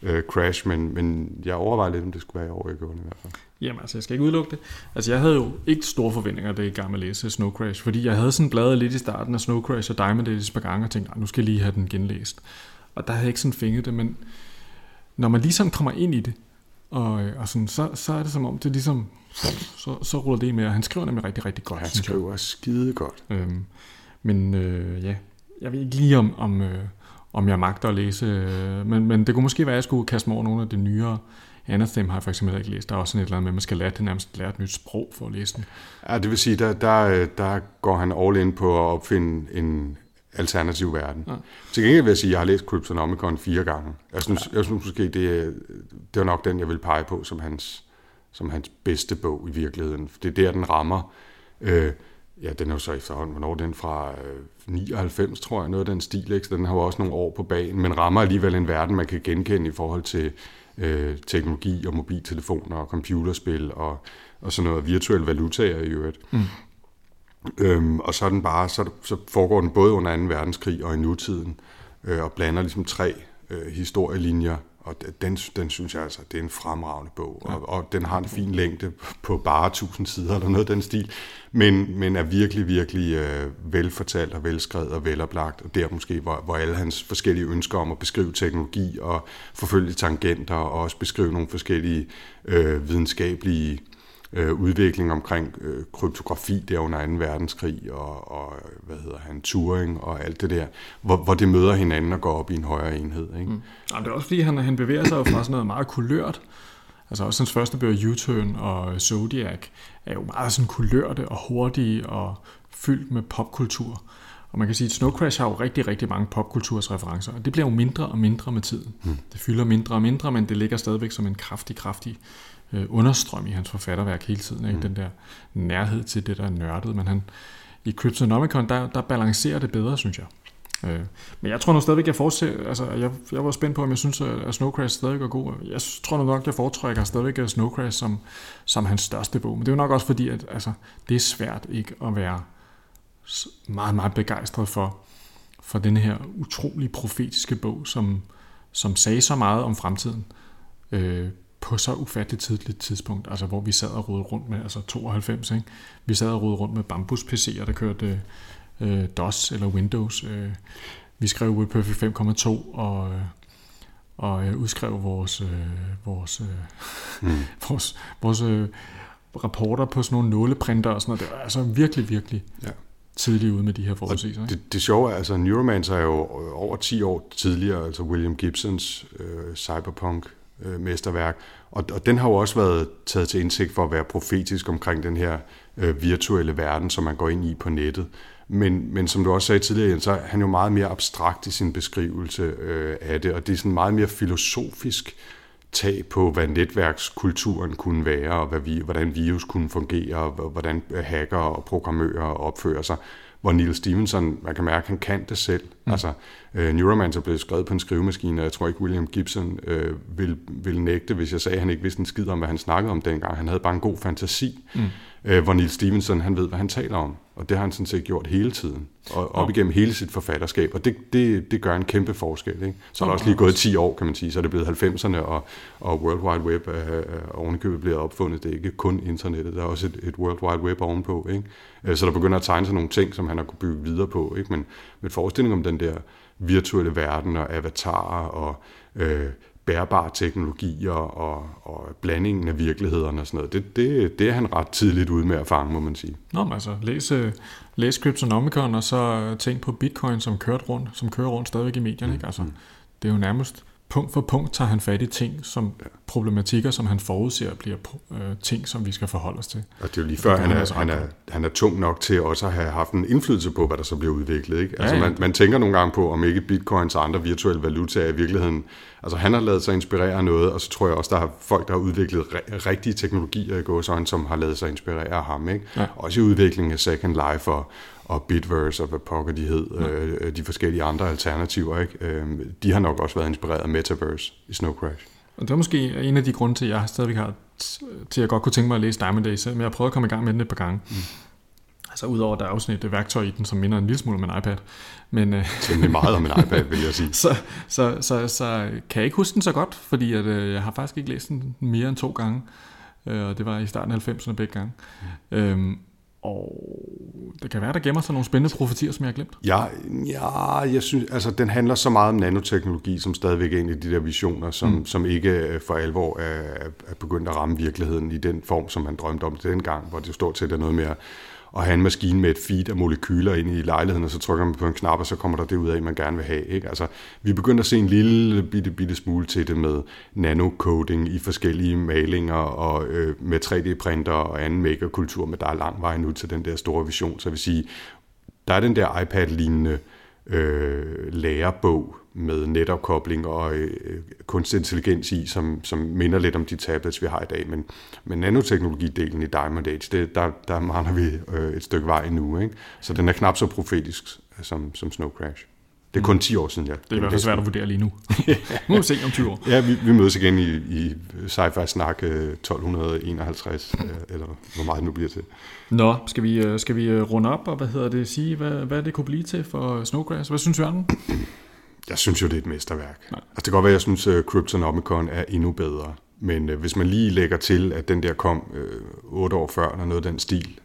øh, crash, men, men jeg overvejer lidt, om det skulle være i år, jeg gjorde det i hvert fald. Jamen altså, jeg skal ikke udelukke det. Altså, jeg havde jo ikke store forventninger, da jeg gang med at læse Snow Crash, fordi jeg havde sådan bladet lidt i starten af Snow Crash og Diamond Days par gange, og tænkte, nu skal jeg lige have den genlæst. Og der havde jeg ikke sådan fænget det, men når man lige sådan kommer ind i det, og, og sådan, så, så er det som om, det ligesom, så, så ruller det med, og han skriver nemlig rigtig, rigtig godt. Han skriver skide godt. Øhm, men øh, ja, jeg ved ikke lige om, om, øh, om jeg magter at læse, øh, men, men det kunne måske være, at jeg skulle kaste mig over nogle af de nyere Anathem har jeg for eksempel ikke læst. Der er også sådan et eller andet med, at man skal lære, det nærmest lære et nyt sprog for at læse den. Ja, det vil sige, der, der, der går han all in på at opfinde en alternativ verden. Ja. Til gengæld vil jeg sige, at jeg har læst Cryptonomicon fire gange. Jeg synes, ja. jeg synes måske, det, det var nok den, jeg vil pege på som hans, som hans bedste bog i virkeligheden. Det er der, den rammer. Øh, ja, den er jo så efterhånden, hvornår den fra øh, 99, tror jeg, noget af den stil. Ikke? Så den har jo også nogle år på banen, men rammer alligevel en verden, man kan genkende i forhold til øh, teknologi og mobiltelefoner og computerspil og, og sådan noget virtuelle valutaer i øvrigt. Mm. Øhm, og så er den bare, så, så foregår den både under 2. verdenskrig og i nutiden, øh, og blander ligesom tre øh, historielinjer, og den, den synes jeg altså, det er en fremragende bog, ja. og, og den har en fin længde på bare 1000 sider eller noget af den stil, men, men er virkelig, virkelig øh, velfortalt og velskrevet og veloplagt, og der måske, hvor, hvor alle hans forskellige ønsker om at beskrive teknologi og forfølge tangenter, og også beskrive nogle forskellige øh, videnskabelige øh, udvikling omkring øh, kryptografi der under 2. verdenskrig og, og hvad hedder han, Turing og alt det der, hvor, hvor det møder hinanden og går op i en højere enhed. Ikke? Mm. Ja, det er også fordi, han, han bevæger sig fra sådan noget meget kulørt, altså også hans første bøger, U-Turn og Zodiac, er jo meget sådan kulørte og hurtige og fyldt med popkultur. Og man kan sige, at Snow Crash har jo rigtig, rigtig mange popkultursreferencer, og det bliver jo mindre og mindre med tiden. Mm. Det fylder mindre og mindre, men det ligger stadigvæk som en kraftig, kraftig øh, understrøm i hans forfatterværk hele tiden. Ikke? Mm. Den der nærhed til det, der er nørdet. Men han, i Cryptonomicon, der, der balancerer det bedre, synes jeg. Øh, men jeg tror nu stadigvæk, jeg fortsætter, altså jeg, jeg var spændt på, om jeg synes, at Snow Crash stadig er god. Jeg tror nu nok, jeg foretrækker stadigvæk Snow Crash som, som hans største bog. Men det er jo nok også fordi, at altså, det er svært ikke at være meget, meget begejstret for, for den her utrolig profetiske bog, som, som sagde så meget om fremtiden øh, på så ufatteligt tidligt tidspunkt, altså hvor vi sad og rodede rundt med, altså 92, ikke? vi sad og rodede rundt med bambus-PC'er, der kørte øh, DOS eller Windows. Øh, vi skrev WordPerfect 5.2 og, øh, og øh, udskrev vores, øh, vores, øh, mm. vores, vores øh, rapporter på sådan nogle nåleprinter og sådan noget. Det var altså virkelig, virkelig ja. tidligt ude med de her forudsigelser. Det, det sjove er, altså Neuromancer er jo over 10 år tidligere, altså William Gibsons øh, cyberpunk øh, mesterværk, og, og den har jo også været taget til indsigt for at være profetisk omkring den her øh, virtuelle verden, som man går ind i på nettet. Men, men som du også sagde tidligere, så er han jo meget mere abstrakt i sin beskrivelse øh, af det, og det er sådan meget mere filosofisk tag på, hvad netværkskulturen kunne være, og hvad vi, hvordan virus kunne fungere, og hvordan hacker og programmører opfører sig hvor Neil Stevenson, man kan mærke, han kan det selv. Mm. Altså, uh, Neuromancer blev skrevet på en skrivemaskine, og jeg tror ikke, William Gibson uh, vil, vil nægte, hvis jeg sagde, at han ikke vidste en skid om, hvad han snakkede om dengang. Han havde bare en god fantasi. Mm øh, hvor Neil Stevenson, han ved, hvad han taler om. Og det har han sådan set gjort hele tiden. Og op igennem hele sit forfatterskab. Og det, det, det gør en kæmpe forskel. Ikke? Så er der også lige gået 10 år, kan man sige. Så er det blevet 90'erne, og, og World Wide Web er, er ovenikøbet blevet opfundet. Det er ikke kun internettet, der er også et, et World Wide Web ovenpå. Ikke? Øh, så der begynder at tegne sig nogle ting, som han har kunne bygge videre på. Ikke? Men med forestilling om den der virtuelle verden og avatarer og øh, bærbare teknologier og, og blandingen af virkeligheden og sådan noget, det, det, det er han ret tidligt ude med at fange, må man sige. Nå, men altså, læs, øh, læs Cryptonomicon, og så tænk på Bitcoin, som kører rundt, som kører rundt stadigvæk i medierne, mm. ikke? Altså, det er jo nærmest punkt for punkt tager han fat i ting, som problematikker, som han forudser bliver øh, ting, som vi skal forholde os til. Og det er jo lige før, han er, han, er, han er tung nok til også at have haft en indflydelse på, hvad der så bliver udviklet. Ikke? Altså, ja, ja. Man, man tænker nogle gange på, om ikke bitcoins og andre virtuelle valutaer i virkeligheden... Altså han har lavet sig inspirere af noget, og så tror jeg også, der er folk, der har udviklet rigtige teknologier i gåsøjne, som har lavet sig inspirere af ham. Ikke? Ja. Også i udviklingen af Second Life og, og Bitverse og hvad pokker de hed, ja. øh, de forskellige andre alternativer, ikke? Øh, de har nok også været inspireret af Metaverse i Snow Crash. Og det er måske en af de grunde til, at jeg stadigvæk har til at jeg godt kunne tænke mig at læse Diamond Days, men jeg har prøvet at komme i gang med den et par gange. Mm. Altså udover at der er også et værktøj i den, som minder en lille smule om en iPad. Men, øh, Temmelig meget om en iPad, vil jeg sige. så, så, så, så kan jeg ikke huske den så godt, fordi at, øh, jeg har faktisk ikke læst den mere end to gange. Øh, og det var i starten af 90'erne begge gange. Mm. Øhm, og det kan være, der gemmer sig nogle spændende profetier, som jeg har glemt. Ja, ja jeg synes, altså den handler så meget om nanoteknologi, som stadigvæk er en af de der visioner, som, mm. som ikke øh, for alvor er, er begyndt at ramme virkeligheden i den form, som man drømte om dengang, hvor det stort set er noget mere at have en maskine med et feed af molekyler ind i lejligheden, og så trykker man på en knap, og så kommer der det ud af, man gerne vil have. Ikke? Altså, vi begynder at se en lille bitte, bitte smule til det med nanocoding i forskellige malinger og øh, med 3D-printer og anden makerkultur, men der er lang vej nu til den der store vision. Så jeg vil sige, der er den der iPad-lignende øh, lærebog, med netopkobling og øh, kunstig intelligens i, som, som minder lidt om de tablets, vi har i dag. Men, men nanoteknologidelen i Diamond Age, det, der, der mangler vi øh, et stykke vej nu. Ikke? Så den er knap så profetisk som, som Snow Crash. Det er kun 10 år siden, ja. Det er i hvert fald svært at vurdere lige nu. nu må vi se om 20 år. Ja, vi, vi mødes igen i, i Sci-Fi Snak 1251, øh, eller hvor meget det nu bliver til. Nå, skal vi, øh, skal vi runde op, og hvad hedder det, sige, hvad, hvad det kunne blive til for Snowgrass? Hvad synes Jørgen? Jeg synes jo, det er et mesterværk. Nej. Altså, det kan godt være, at jeg synes, at Cryptonomicon er endnu bedre. Men øh, hvis man lige lægger til, at den der kom øh, otte år før, eller noget af den stil,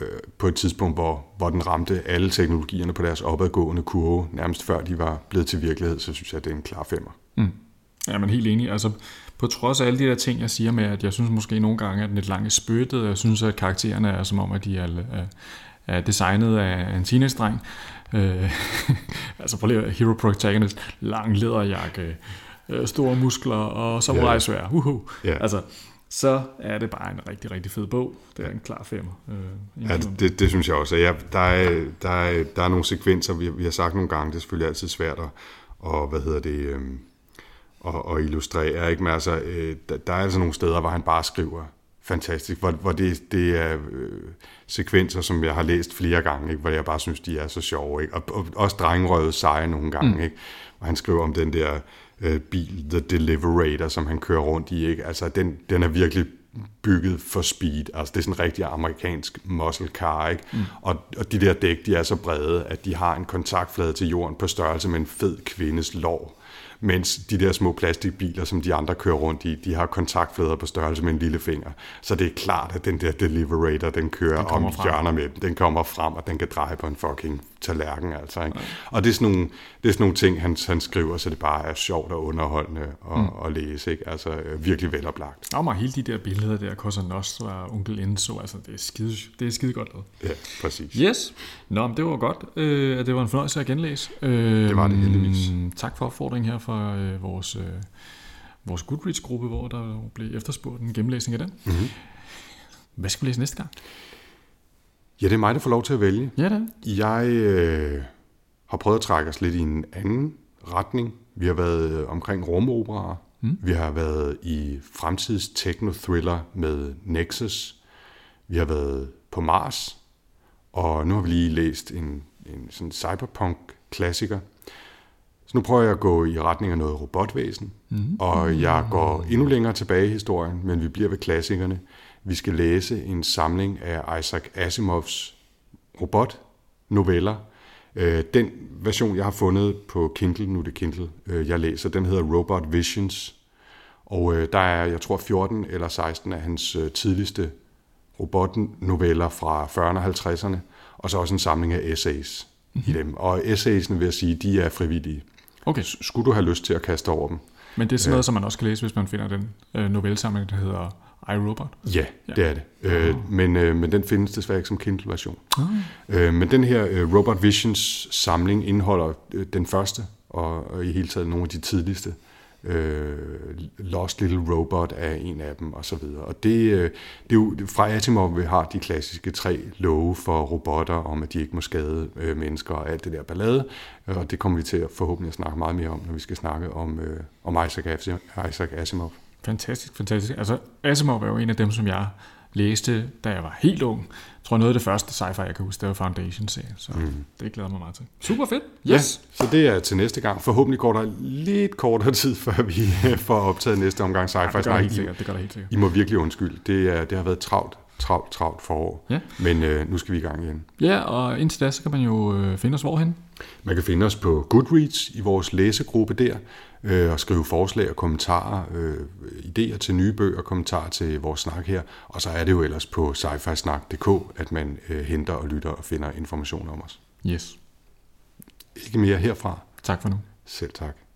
øh, på et tidspunkt, hvor, hvor den ramte alle teknologierne på deres opadgående kurve, nærmest før de var blevet til virkelighed, så synes jeg, at det er en klar femmer. Mm. Ja, men helt enig. Altså, på trods af alle de der ting, jeg siger med, at jeg synes måske nogle gange, at den lidt langt spyttet, jeg synes, at karaktererne er som om, at de er, er, er designet af en teenage-dreng, Øh, altså prøv lige Hero Protagonist, lang læderjakke, øh, store muskler og samurai-svær. Yeah. Uh-huh. Yeah. Altså, så er det bare en rigtig, rigtig fed bog. Det er en klar femmer. Øh, ja, det, det synes jeg også. Ja, der, er, der, er, der er nogle sekvenser, vi, vi har sagt nogle gange, det er selvfølgelig altid svært at, og, hvad hedder det, øh, at, at illustrere. Ikke? Men altså, øh, der, der er altså nogle steder, hvor han bare skriver fantastisk, hvor, hvor det, det er øh, sekvenser, som jeg har læst flere gange, ikke? hvor jeg bare synes, de er så sjove. Ikke? Og, og også drengerøvet seje nogle gange. Mm. Ikke? Og han skriver om den der øh, bil, The Deliverator, som han kører rundt i. Ikke? Altså, den, den er virkelig bygget for speed. Altså, det er sådan en rigtig amerikansk muscle car, ikke? Mm. Og, og de der dæk, de er så brede, at de har en kontaktflade til jorden på størrelse med en fed kvindes lår mens de der små plastikbiler, som de andre kører rundt i, de har kontaktflader på størrelse med en lille finger. Så det er klart, at den der Deliverator, den kører den om hjørner med dem. Den kommer frem, og den kan dreje på en fucking tallerken. Altså, ikke? Og det er, sådan nogle, det er sådan nogle ting, han, han skriver, så det bare er sjovt og underholdende at, mm. at læse. Ikke? Altså virkelig veloplagt. Og hele de der billeder der, Cosa Nostra og Onkel Enzo, altså det er skide, det er skide godt lavet. Ja, præcis. Yes. Nå, men det var godt, øh, at det var en fornøjelse at genlæse. Øh, det var det heldigvis. Tak for opfordringen her fra øh, vores, øh, vores Goodreads-gruppe, hvor der blev efterspurgt en gennemlæsning af den. Mm-hmm. Hvad skal vi læse næste gang? Ja, det er mig, der får lov til at vælge. Ja, det Jeg øh, har prøvet at trække os lidt i en anden retning. Vi har været øh, omkring rumoperaer. Mm. Vi har været i fremtids techno-thriller med Nexus. Vi har været på Mars. Og nu har vi lige læst en, en sådan cyberpunk-klassiker. Så nu prøver jeg at gå i retning af noget robotvæsen. Mm. Og jeg går endnu længere tilbage i historien, men vi bliver ved klassikerne. Vi skal læse en samling af Isaac Asimovs robotnoveller. Øh, den version, jeg har fundet på Kindle, nu er det Kindle, øh, jeg læser, den hedder Robot Visions. Og øh, der er, jeg tror, 14 eller 16 af hans tidligste robotnoveller fra 40'erne og 50'erne, og så også en samling af essays mm-hmm. i dem. Og essaysene vil jeg sige, de er frivillige. Okay. Skulle du have lyst til at kaste over dem? Men det er sådan noget, som man også kan læse, hvis man finder den novellesamling, der hedder iRobot? Ja, ja. det er det. Øh, men, øh, men den findes desværre ikke som Kindle-version. Oh. Øh, men den her øh, Robot Visions samling indeholder øh, den første, og, og i hele taget nogle af de tidligste. Øh, Lost Little Robot er en af dem, og så videre. Og det, øh, det er jo, fra Asimov vi har de klassiske tre love for robotter, om at de ikke må skade øh, mennesker og alt det der ballade. Og det kommer vi til at forhåbentlig at snakke meget mere om, når vi skal snakke om, øh, om Isaac, Isaac Asimov. Fantastisk, fantastisk. Altså, Asimov var jo en af dem, som jeg læste, da jeg var helt ung. Jeg tror, noget af det første sci-fi, jeg kan huske, det var Foundation-serien, så mm. det glæder mig meget til. Super fedt. Yes. Ja, så det er til næste gang. Forhåbentlig går der lidt kortere tid, før vi får optaget næste omgang sci-fi. Ja, det gør det helt sikkert. Det gør det helt sikkert. I må virkelig undskylde. Det, er, det har været travlt travlt, travlt forår. Ja. Men øh, nu skal vi i gang igen. Ja, og indtil da, så kan man jo øh, finde os hvorhen? Man kan finde os på Goodreads i vores læsegruppe der, øh, og skrive forslag og kommentarer, øh, idéer til nye bøger, kommentarer til vores snak her. Og så er det jo ellers på sci at man øh, henter og lytter og finder information om os. Yes. Ikke mere herfra. Tak for nu. Selv tak.